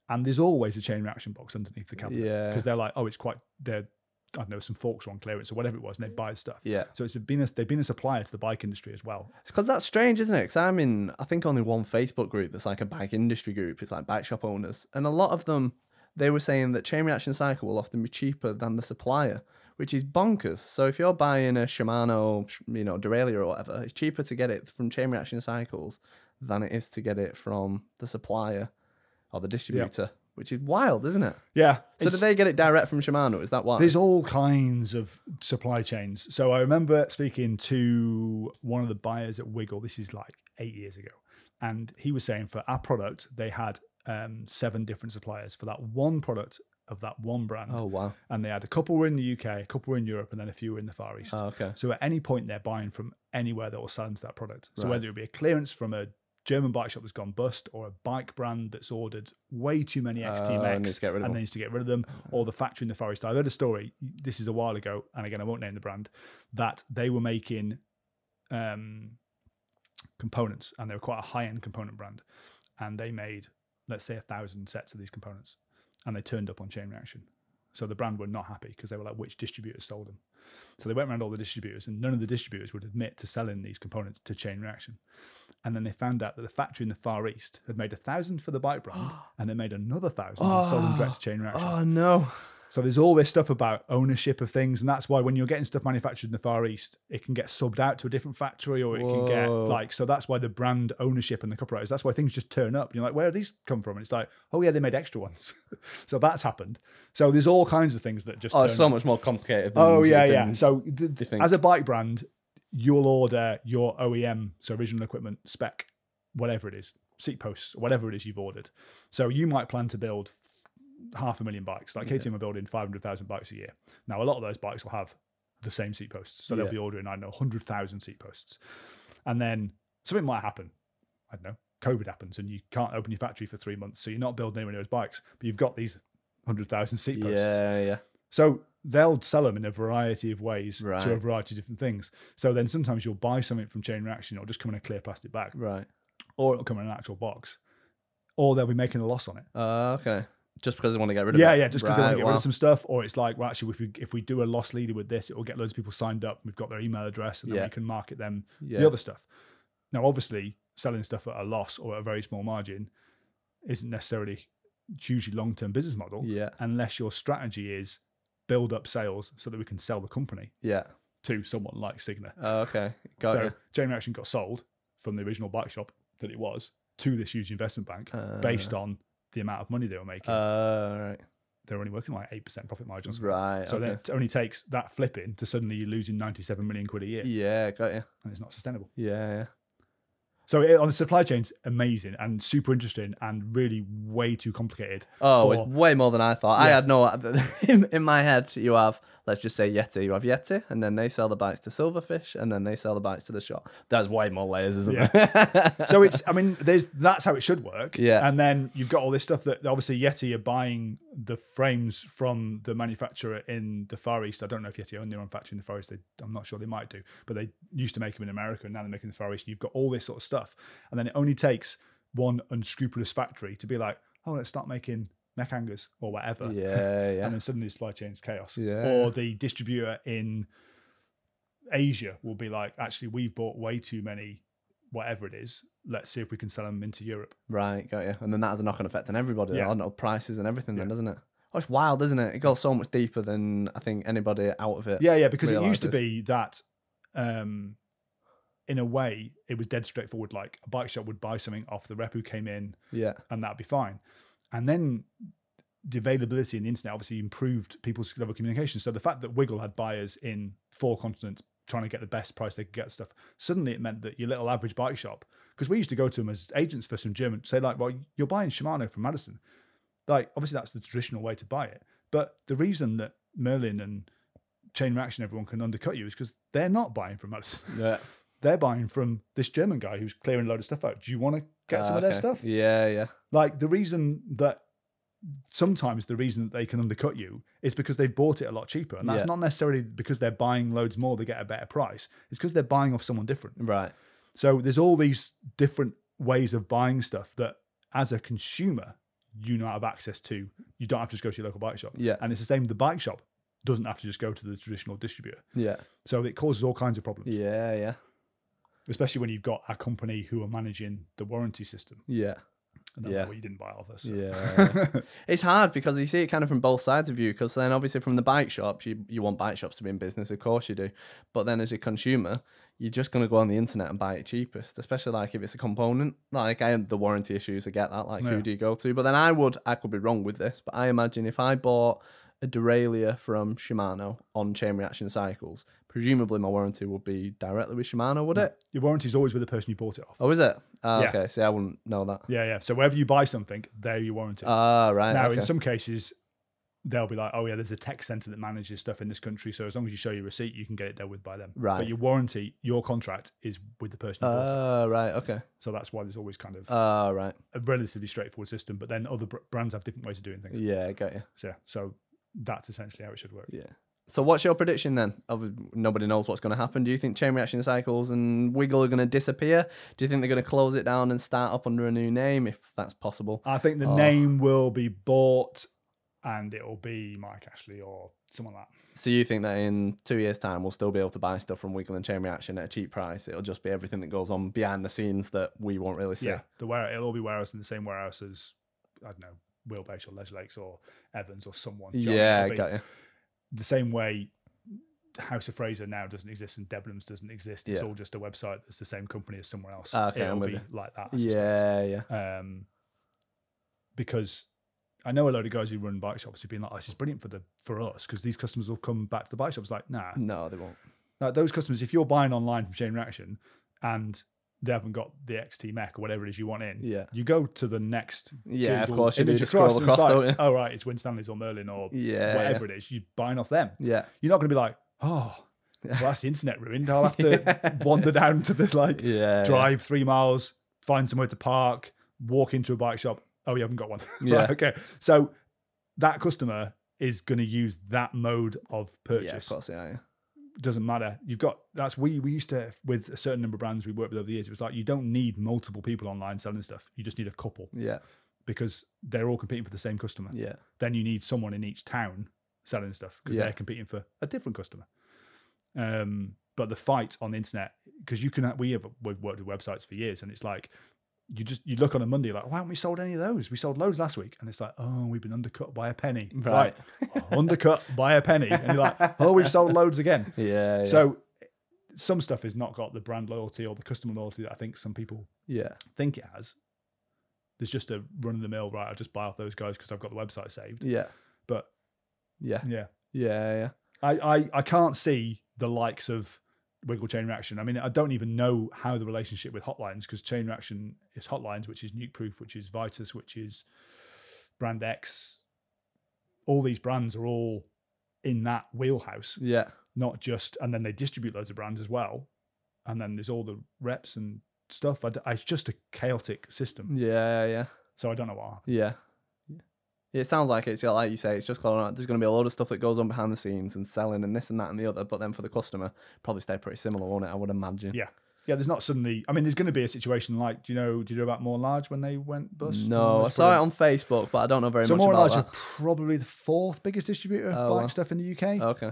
and there's always a chain reaction box underneath the cabinet Yeah. because they're like, oh, it's quite they're I don't know some forks on clearance or whatever it was, and they buy stuff. Yeah. So it's been a, they've been a supplier to the bike industry as well. It's because that's strange, isn't it? Because I'm in, I think only one Facebook group that's like a bike industry group. It's like bike shop owners, and a lot of them, they were saying that chain reaction cycle will often be cheaper than the supplier, which is bonkers. So if you're buying a Shimano, you know, derailleur or whatever, it's cheaper to get it from chain reaction cycles than it is to get it from the supplier or the distributor, which is wild, isn't it? Yeah. So did they get it direct from Shimano? Is that why? There's all kinds of supply chains. So I remember speaking to one of the buyers at Wiggle. This is like eight years ago, and he was saying for our product they had um, seven different suppliers for that one product of that one brand, oh wow. and they had a couple were in the UK, a couple were in Europe, and then a few were in the Far East. Oh, okay. So at any point they're buying from anywhere that will sell into that product. So Right. whether it be a clearance from a German bike shop that's gone bust, or a bike brand that's ordered way too many XT Oh, Max and needs to get rid of and them. needs to get rid of them, or the factory in the Far East. I heard a story. This is a while ago, and again I won't name the brand. That they were making um, components, and they were quite a high end component brand, and they made let's say a thousand sets of these components, and they turned up on Chain Reaction. So the brand were not happy because they were like, which distributors sold them? So they went around all the distributors, and none of the distributors would admit to selling these components to Chain Reaction. And then they found out that the factory in the Far East had made a thousand for the bike brand, [gasps] and they made another thousand and sold them ah, direct to Chain Reaction. Oh no. So there's all this stuff about ownership of things, and that's why when you're getting stuff manufactured in the Far East, it can get subbed out to a different factory, or it can get like. So that's why the brand ownership and the copyright is. That's why things just turn up. You're like, where do these come from? And it's like, oh yeah, they made extra ones. [laughs] so that's happened. So there's all kinds of things that just. Oh, it's so up. much more complicated. Than Oh yeah, yeah. So th- as a bike brand, you'll order your OEM, so original equipment spec, whatever it is, seat posts, whatever it is you've ordered. So you might plan to build half a million bikes. Like KTM are building five hundred thousand bikes a year. Now a lot of those bikes will have the same seat posts, so they'll Yeah. be ordering I don't know hundred thousand seat posts, and then something might happen. I don't know. COVID happens and you can't open your factory for three months, so you're not building anywhere near those bikes, but you've got these hundred thousand seat posts. yeah, yeah. So they'll sell them in a variety of ways to a variety of different things. So then sometimes you'll buy something from Chain Reaction, it'll just come in a clear plastic bag, Right. or it'll come in an actual box, or they'll be making a loss on it. Uh, okay. Just because they want to get rid of Yeah, it. yeah, yeah, just because they want to Right, get rid of some stuff, or it's like, well, actually, if we if we do a loss leader with this, it will get loads of people signed up. We've got their email address, and then Yeah. we can market them Yeah. the other stuff. Now, obviously, selling stuff at a loss or at a very small margin isn't necessarily hugely long term business model Yeah. unless your strategy is build up sales so that we can sell the company Yeah. to someone like Signa. Oh, okay. [laughs] Got so you. Chain Reaction got sold from the original bike shop that it was to this huge investment bank uh. based on the amount of money they were making. Uh, right. They're only working like eight percent profit margins. Right. So okay. then it only takes that flipping to suddenly you're losing 97 million quid a year, Yeah, got you. and it's not sustainable. Yeah, yeah. So it, on the supply chain's amazing and super interesting and really way too complicated. Oh, for- it's way more than I thought. I had no [laughs] in, in my head. You have let's just say Yeti. You have Yeti, and then they sell the bikes to Silverfish, and then they sell the bikes to the shop. There's way more layers, isn't there? [laughs] so it's i mean there's that's how it should work Yeah. and then you've got all this stuff that obviously yeti are buying the frames from the manufacturer in the far east i don't know if yeti own their own factory in the far east they, i'm not sure they might do but they used to make them in america and now they're making the far east and you've got all this sort of stuff and then it only takes one unscrupulous factory to be like oh let's start making mech hangers or whatever yeah, [laughs] yeah. and then suddenly the supply chain's chaos. Yeah. Or the distributor in Asia will be like, actually, we've bought way too many, whatever it is. Let's see if we can sell them into Europe. Right, got you. And then that has a knock on effect on everybody, Yeah. on prices and everything, then, doesn't it? Oh, it's wild, isn't it? It goes so much deeper than I think anybody out of it. Yeah, yeah, because it used to be that, um, in a way, it was dead straightforward. Like a bike shop would buy something off the rep who came in, Yeah. and that'd be fine. And then the availability in the internet obviously improved people's level of communication. So the fact that Wiggle had buyers in four continents trying to get the best price they could get stuff, suddenly it meant that your little average bike shop, because we used to go to them as agents for some German, say like, well, you're buying Shimano from Madison. Like, obviously that's the traditional way to buy it. But the reason that Merlin and Chain Reaction, everyone can undercut you is because they're not buying from Madison. [laughs] Yeah. They're buying from this German guy who's clearing a load of stuff out. Do you want to get some Ah, of their stuff? Yeah, yeah. Like the reason that sometimes the reason that they can undercut you is because they bought it a lot cheaper. And that's Yeah. not necessarily because they're buying loads more, they get a better price. It's because they're buying off someone different. Right. So there's all these different ways of buying stuff that as a consumer, you not have access to. You don't have to just go to your local bike shop. Yeah. And it's the same the bike shop. Doesn't have to just go to the traditional distributor. Yeah. So it causes all kinds of problems, Yeah, yeah. especially when you've got a company who are managing the warranty system. Yeah. And then, Yeah. well, you didn't buy all this. us. Yeah. [laughs] it's hard because you see it kind of from both sides of you. Because then, obviously, from the bike shops, you, you want bike shops to be in business, of course you do. But then, as a consumer, you're just going to go on the internet and buy it cheapest, especially like if it's a component. Like, I the warranty issues, I get that. Like, Yeah. who do you go to? But then I would, I could be wrong with this, but I imagine if I bought a derailleur from Shimano on chain reaction cycles, presumably my warranty would be directly with Shimano, would it? Your warranty is always with the person you bought it off. Oh, is it? Ah, Yeah. Okay, see, I wouldn't know that. Yeah, yeah. So wherever you buy something, they're your warranty. Ah, right. now, okay. in some cases, they'll be like, "Oh yeah, there's a tech center that manages stuff in this country. So as long as you show your receipt, you can get it dealt with by them." Right. But your warranty, your contract is with the person you bought it. Ah, right. Okay. So that's why there's always kind of Ah, right. a relatively straightforward system. But then other br- brands have different ways of doing things. Yeah, got you. So yeah, so that's essentially how it should work. Yeah. So what's your prediction then? Of nobody knows what's going to happen. Do you think chain reaction cycles and Wiggle are going to disappear? Do you think they're going to close it down and start up under a new name if that's possible? I think the Oh. name will be bought, and it'll be Mike Ashley or someone like that. So you think that in two years' time we'll still be able to buy stuff from Wiggle and Chain Reaction at a cheap price? It'll just be everything that goes on behind the scenes that we won't really see. Yeah, the ware it'll all be warehouse in the same warehouse as I don't know Wheelbase or Leisure Lakes or Evans or someone. Do you know what I? Yeah, got you. The same way House of Fraser now doesn't exist and Debenhams doesn't exist. It's Yeah. all just a website that's the same company as somewhere else. Ah, okay, it'll be you. like that. I suspect. Yeah, yeah. um, because I know a load of guys who run bike shops who've been like, "Oh, this is brilliant for the for us because these customers will come back to the bike shops." Like, nah, No, they won't. those customers, if you're buying online from Chain Reaction and they haven't got the XT Mech or whatever it is you want in, Yeah. you go to the next Yeah, of course you do. image Just scroll and across, it's like, don't you? Oh right, it's Winstanley's or Merlin or Yeah, whatever it is. You're buying off them. Yeah. You're not going to be like, oh, well, that's the internet ruined. I'll have to [laughs] wander down to the like Yeah. drive three miles, find somewhere to park, walk into a bike shop. Oh, you haven't got one. [laughs] Yeah. right, okay. So that customer is going to use that mode of purchase. Yeah, of course, yeah, yeah. Doesn't matter. You've got that's we we used to with a certain number of brands we worked with over the years. It was like you don't need multiple people online selling stuff. You just need a couple Yeah, because they're all competing for the same customer. yeah. Then you need someone in each town selling stuff because Yeah. they're competing for a different customer. Um, but the fight on the internet because you can we have we've worked with websites for years and it's like you just you look on a Monday like why haven't we sold any of those? We sold loads last week and it's like oh we've been undercut by a penny Right. Oh, undercut by a penny and you're like oh we've sold loads again. [laughs] Yeah, yeah. So some stuff has not got the brand loyalty or the customer loyalty that I think some people yeah, think it has. There's just a run of the mill right. I just buy off those guys because I've got the website saved. yeah, But yeah, yeah, yeah, yeah. I, I, I can't see the likes of Wiggle Chain Reaction. I mean, I don't even know how the relationship with Hotlines because Chain Reaction is Hotlines, which is Nukeproof, which is Vitus, which is Brand X. All these brands are all in that wheelhouse, Yeah, not just, and then they distribute loads of brands as well. And then there's all the reps and stuff. I d it's just a chaotic system. yeah, yeah, So I don't know happened. yeah. It sounds like it's like you say, it's just going on. There's going to be a lot of stuff that goes on behind the scenes and selling and this and that and the other. But then for the customer, probably stay pretty similar, won't it? I would imagine. Yeah. Yeah, there's not suddenly. I mean, there's going to be a situation like, do you know, do you know about Moore Large when they went bust? No, I saw it on Facebook, but I don't know very So much So More about Large that. are probably the fourth biggest distributor of Oh, wow. stuff in the UK. Okay.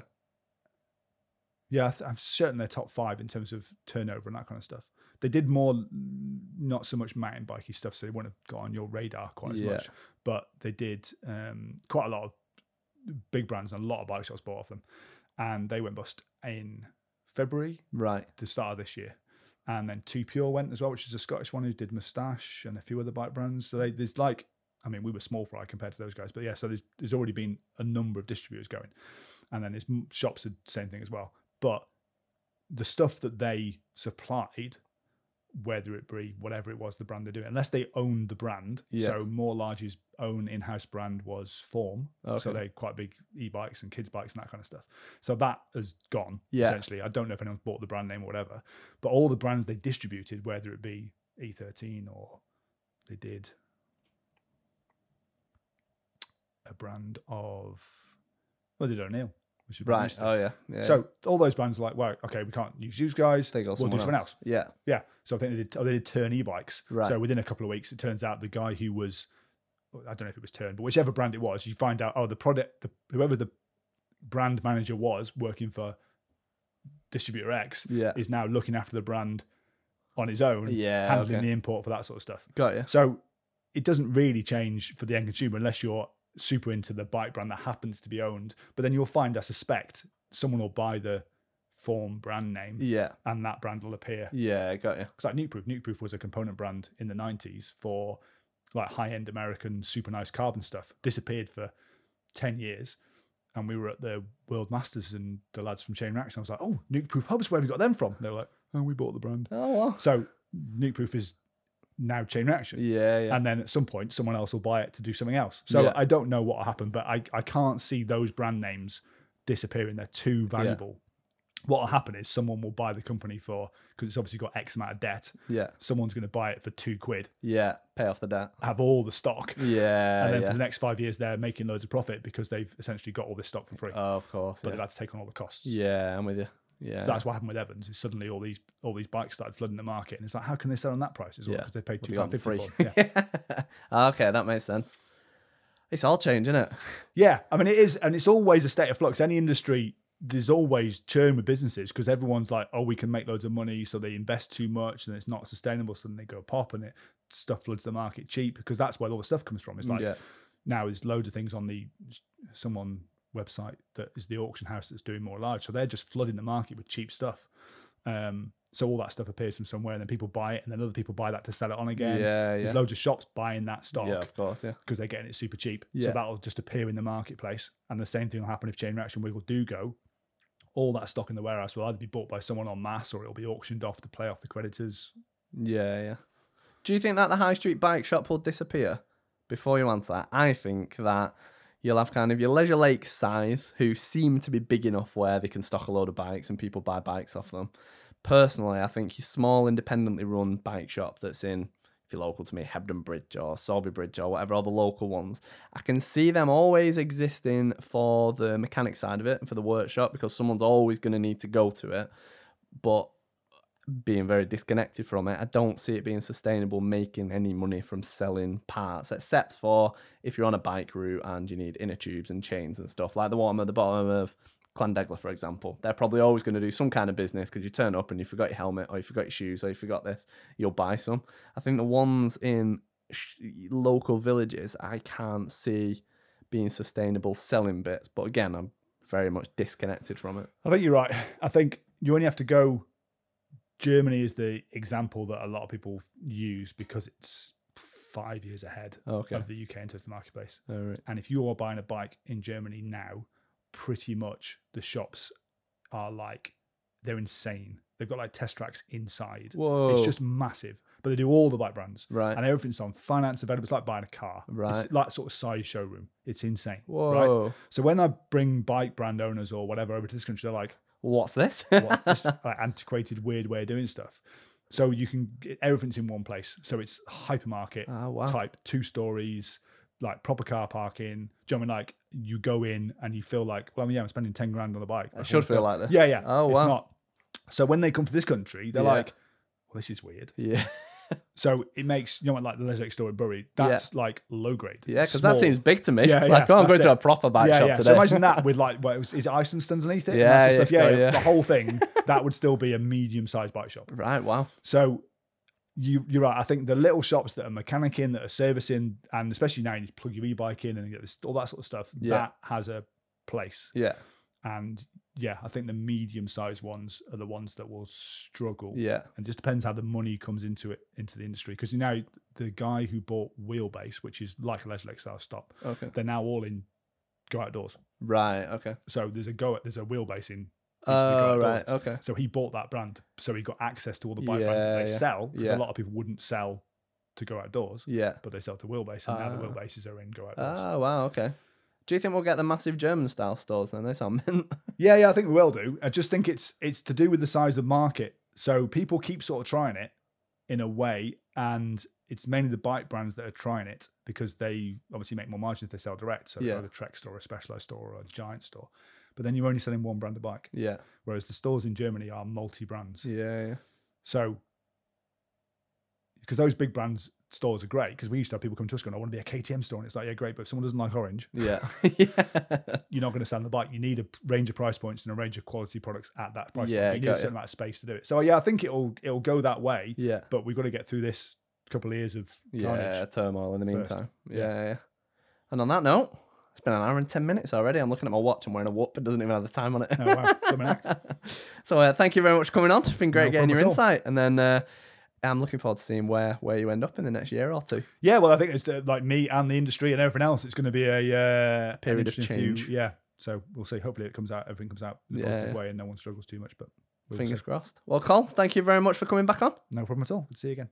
Yeah, I th- I'm certain they're top five in terms of turnover and that kind of stuff. They did more, not so much mountain bikey stuff, so they wouldn't have got on your radar quite as Yeah. much. But they did um, quite a lot of big brands and a lot of bike shops bought off them, and they went bust in February, Right. the start of this year. And then 2pure went as well, which is a Scottish one who did Moustache and a few other bike brands. So they, there's like, I mean, we were small fry compared to those guys, but yeah. So there's there's already been a number of distributors going, and then there's shops are the same thing as well. But the stuff that they supplied, whether it be whatever it was the brand they're doing, unless they owned the brand. Yeah. So Moore Large's own in-house brand was Forme. So they're quite big e-bikes and kids bikes and that kind of stuff. So that has gone Yeah. essentially. I don't know if anyone's bought the brand name or whatever, but all the brands they distributed, whether it be E13 or they did a brand of well, they did O'Neill, Right. Oh yeah. Yeah. So all those brands are like, well, okay, we can't use you guys. they we'll do someone else. Yeah. Yeah. So I think they did. Oh, they did Tern e-bikes. Right. So within a couple of weeks, it turns out the guy who was, I don't know if it was Tern, but whichever brand it was, you find out. Oh, the product, the, whoever the brand manager was working for distributor X Yeah. is now looking after the brand on his own, Yeah. handling Okay. the import for that sort of stuff. Got you. So it doesn't really change for the end consumer unless you're super into the bike brand that happens to be owned. But then you'll find, I suspect, someone will buy the Forme brand name Yeah. and that brand will appear. Yeah. Got you. Because like Nukeproof, Nukeproof was a component brand in the 90s for like high end American super nice carbon stuff. Disappeared for 10 years. And we were at the World Masters and the lads from Chain Reaction. I was like, oh, Nukeproof Hubs, where have you got them from? They were like, oh, we bought the brand. Oh well. So Nukeproof is now Chain Reaction. Yeah. Yeah. And then at some point, someone else will buy it to do something else. So Yeah. I don't know what will happen, but I, I can't see those brand names disappearing. They're too valuable what will happen is someone will buy the company for because it's obviously got X amount of debt. Yeah. Someone's going to buy it for two quid, Yeah. Pay off the debt. have all the stock, Yeah. and then yeah. for the next five years they're making loads of profit because they've essentially got all this stock for free. oh, of course. but Yeah. they've had to take on all the costs. yeah, I'm with you. Yeah. So that's what happened with Evans. Is suddenly all these all these bikes started flooding the market, and it's like, how can they sell on that price as well? Yeah. Because they paid two pound fifty for. Yeah, [laughs] okay, that makes sense. It's all changing, isn't it? yeah. I mean, it is, and it's always a state of flux. Any industry, there's always churn with businesses because everyone's like, oh, we can make loads of money, so they invest too much, and it's not sustainable. So then they go pop, and it stuff floods the market cheap because that's where all the stuff comes from. It's mm, like yeah. now there's loads of things on the someone website that is the auction house that's doing Moore Large. So they're just flooding the market with cheap stuff. Um, so all that stuff appears from somewhere, and then people buy it, and then other people buy that to sell it on again. Yeah, There's yeah. loads of shops buying that stock Yeah, of course, yeah. because they're getting it super cheap. Yeah. So that'll just appear in the marketplace. And the same thing will happen if Chain Reaction Wiggle do go. All that stock in the warehouse will either be bought by someone en masse or it'll be auctioned off to play off the creditors. Yeah, yeah. Do you think that the high street bike shop will disappear? Before you answer, I think that you'll have kind of your leisure lake size who seem to be big enough where they can stock a load of bikes and people buy bikes off them. Personally, I think your small independently run bike shop that's in if you're local to me, Hebden Bridge or Sowerby Bridge or whatever, all the local ones, I can see them always existing for the mechanic side of it and for the workshop because someone's always going to need to go to it. But being very disconnected from it, I don't see it being sustainable making any money from selling parts, except for if you're on a bike route and you need inner tubes and chains and stuff, like the one at the bottom of Llandegla, for example. They're probably always going to do some kind of business because you turn up and you forgot your helmet or you forgot your shoes or you forgot this, you'll buy some. I think the ones in sh- local villages, I can't see being sustainable selling bits. But again, I'm very much disconnected from it. I think you're right. I think you only have to go. Germany is the example that a lot of people use because it's five years ahead oh, Okay. of the UK in terms of the marketplace. All right. And if you are buying a bike in Germany now, pretty much the shops are like they're insane. They've got like test tracks inside. Whoa. It's just massive. But they do all the bike brands. Right. And everything's on finance available. It's like buying a car. Right. It's like sort of size showroom. It's insane. Whoa. Right. So when I bring bike brand owners or whatever over to this country, they're like, What's this? [laughs] what's this like, antiquated, weird way of doing stuff? So you can get everything's in one place. So it's hypermarket Oh, wow. type, two stories, like proper car parking. Do you know what I mean? Like you go in and you feel like, well, yeah, I'm spending 10 grand on a bike. I should feel like this. Yeah, yeah. Oh, it's wow. not. So when they come to this country, they're Yeah. like, well, this is weird. Yeah. [laughs] So it makes, you know like the Leisure store at Bury, that's like low grade. Yeah, because that seems big to me. Yeah, it's yeah, like, oh, I'm going that's to a proper bike yeah, shop yeah. today. So imagine that with like, what was, is it Iceland's underneath it? Yeah, that sort of yeah, stuff. yeah, yeah. yeah. The whole thing, that would still be a medium sized bike shop. right, wow. So you you're right. I think the little shops that are mechanicing, that are servicing, and especially now you need to plug your e-bike in and get this, all that sort of stuff. Yeah. That has a place. Yeah, And yeah, I think the medium sized ones are the ones that will struggle. yeah. And just depends how the money comes into it into the industry. Because you know the guy who bought Wheelbase, which is like a Leisure Lake style stop, Okay. they're now all in go outdoors. Right, okay. So there's a go there's a Wheelbase in. East of the Go Oh, Outdoors. right, okay. So he bought that brand, so he got access to all the bike brands that they yeah. sell. Because Yeah. a lot of people wouldn't sell to go outdoors, Yeah. but they sell to wheelbase, and now the Ah. wheelbases are in go outdoors. Oh, wow, okay. Do you think we'll get the massive German style stores then? They sound mint. [laughs] yeah, yeah, I think we will do. I just think it's it's to do with the size of the market. So people keep sort of trying it in a way, and it's mainly the bike brands that are trying it because they obviously make more margin if they sell direct. So Yeah. yeah. a Trek store, a Specialized store, or a Giant store. But then you're only selling one brand of bike, yeah. whereas the stores in Germany are multi brands. Yeah, yeah. So, because those big brands stores are great, because we used to have people come to us going, I want to be a KTM store. And it's like, yeah, great. But if someone doesn't like orange, Yeah. [laughs] [laughs] yeah. you're not going to sell the bike. You need a range of price points and a range of quality products at that price Yeah, point. You need a certain amount of space to do it. So, yeah, I think it'll it'll go that way, Yeah. but we've got to get through this couple of years of Yeah, turmoil in the meantime. Yeah. Yeah, yeah. And on that note, it's been an hour and 10 minutes already. I'm looking at my watch and wearing a whoop. It doesn't even have the time on it. Oh, wow. [laughs] So uh, thank you very much for coming on. It's been great No getting your problem at all. insight. And then uh, I'm looking forward to seeing where, where you end up in the next year or two. Yeah, well, I think it's uh, like me and the industry and everything else. It's going to be a uh, Period of interesting few- change. yeah. So we'll see. Hopefully, it comes out. Everything comes out in a Yeah, positive way, and no one struggles too much. But we'll Fingers see. crossed. Well, Col, thank you very much for coming back on. no problem at all. Good to see you again.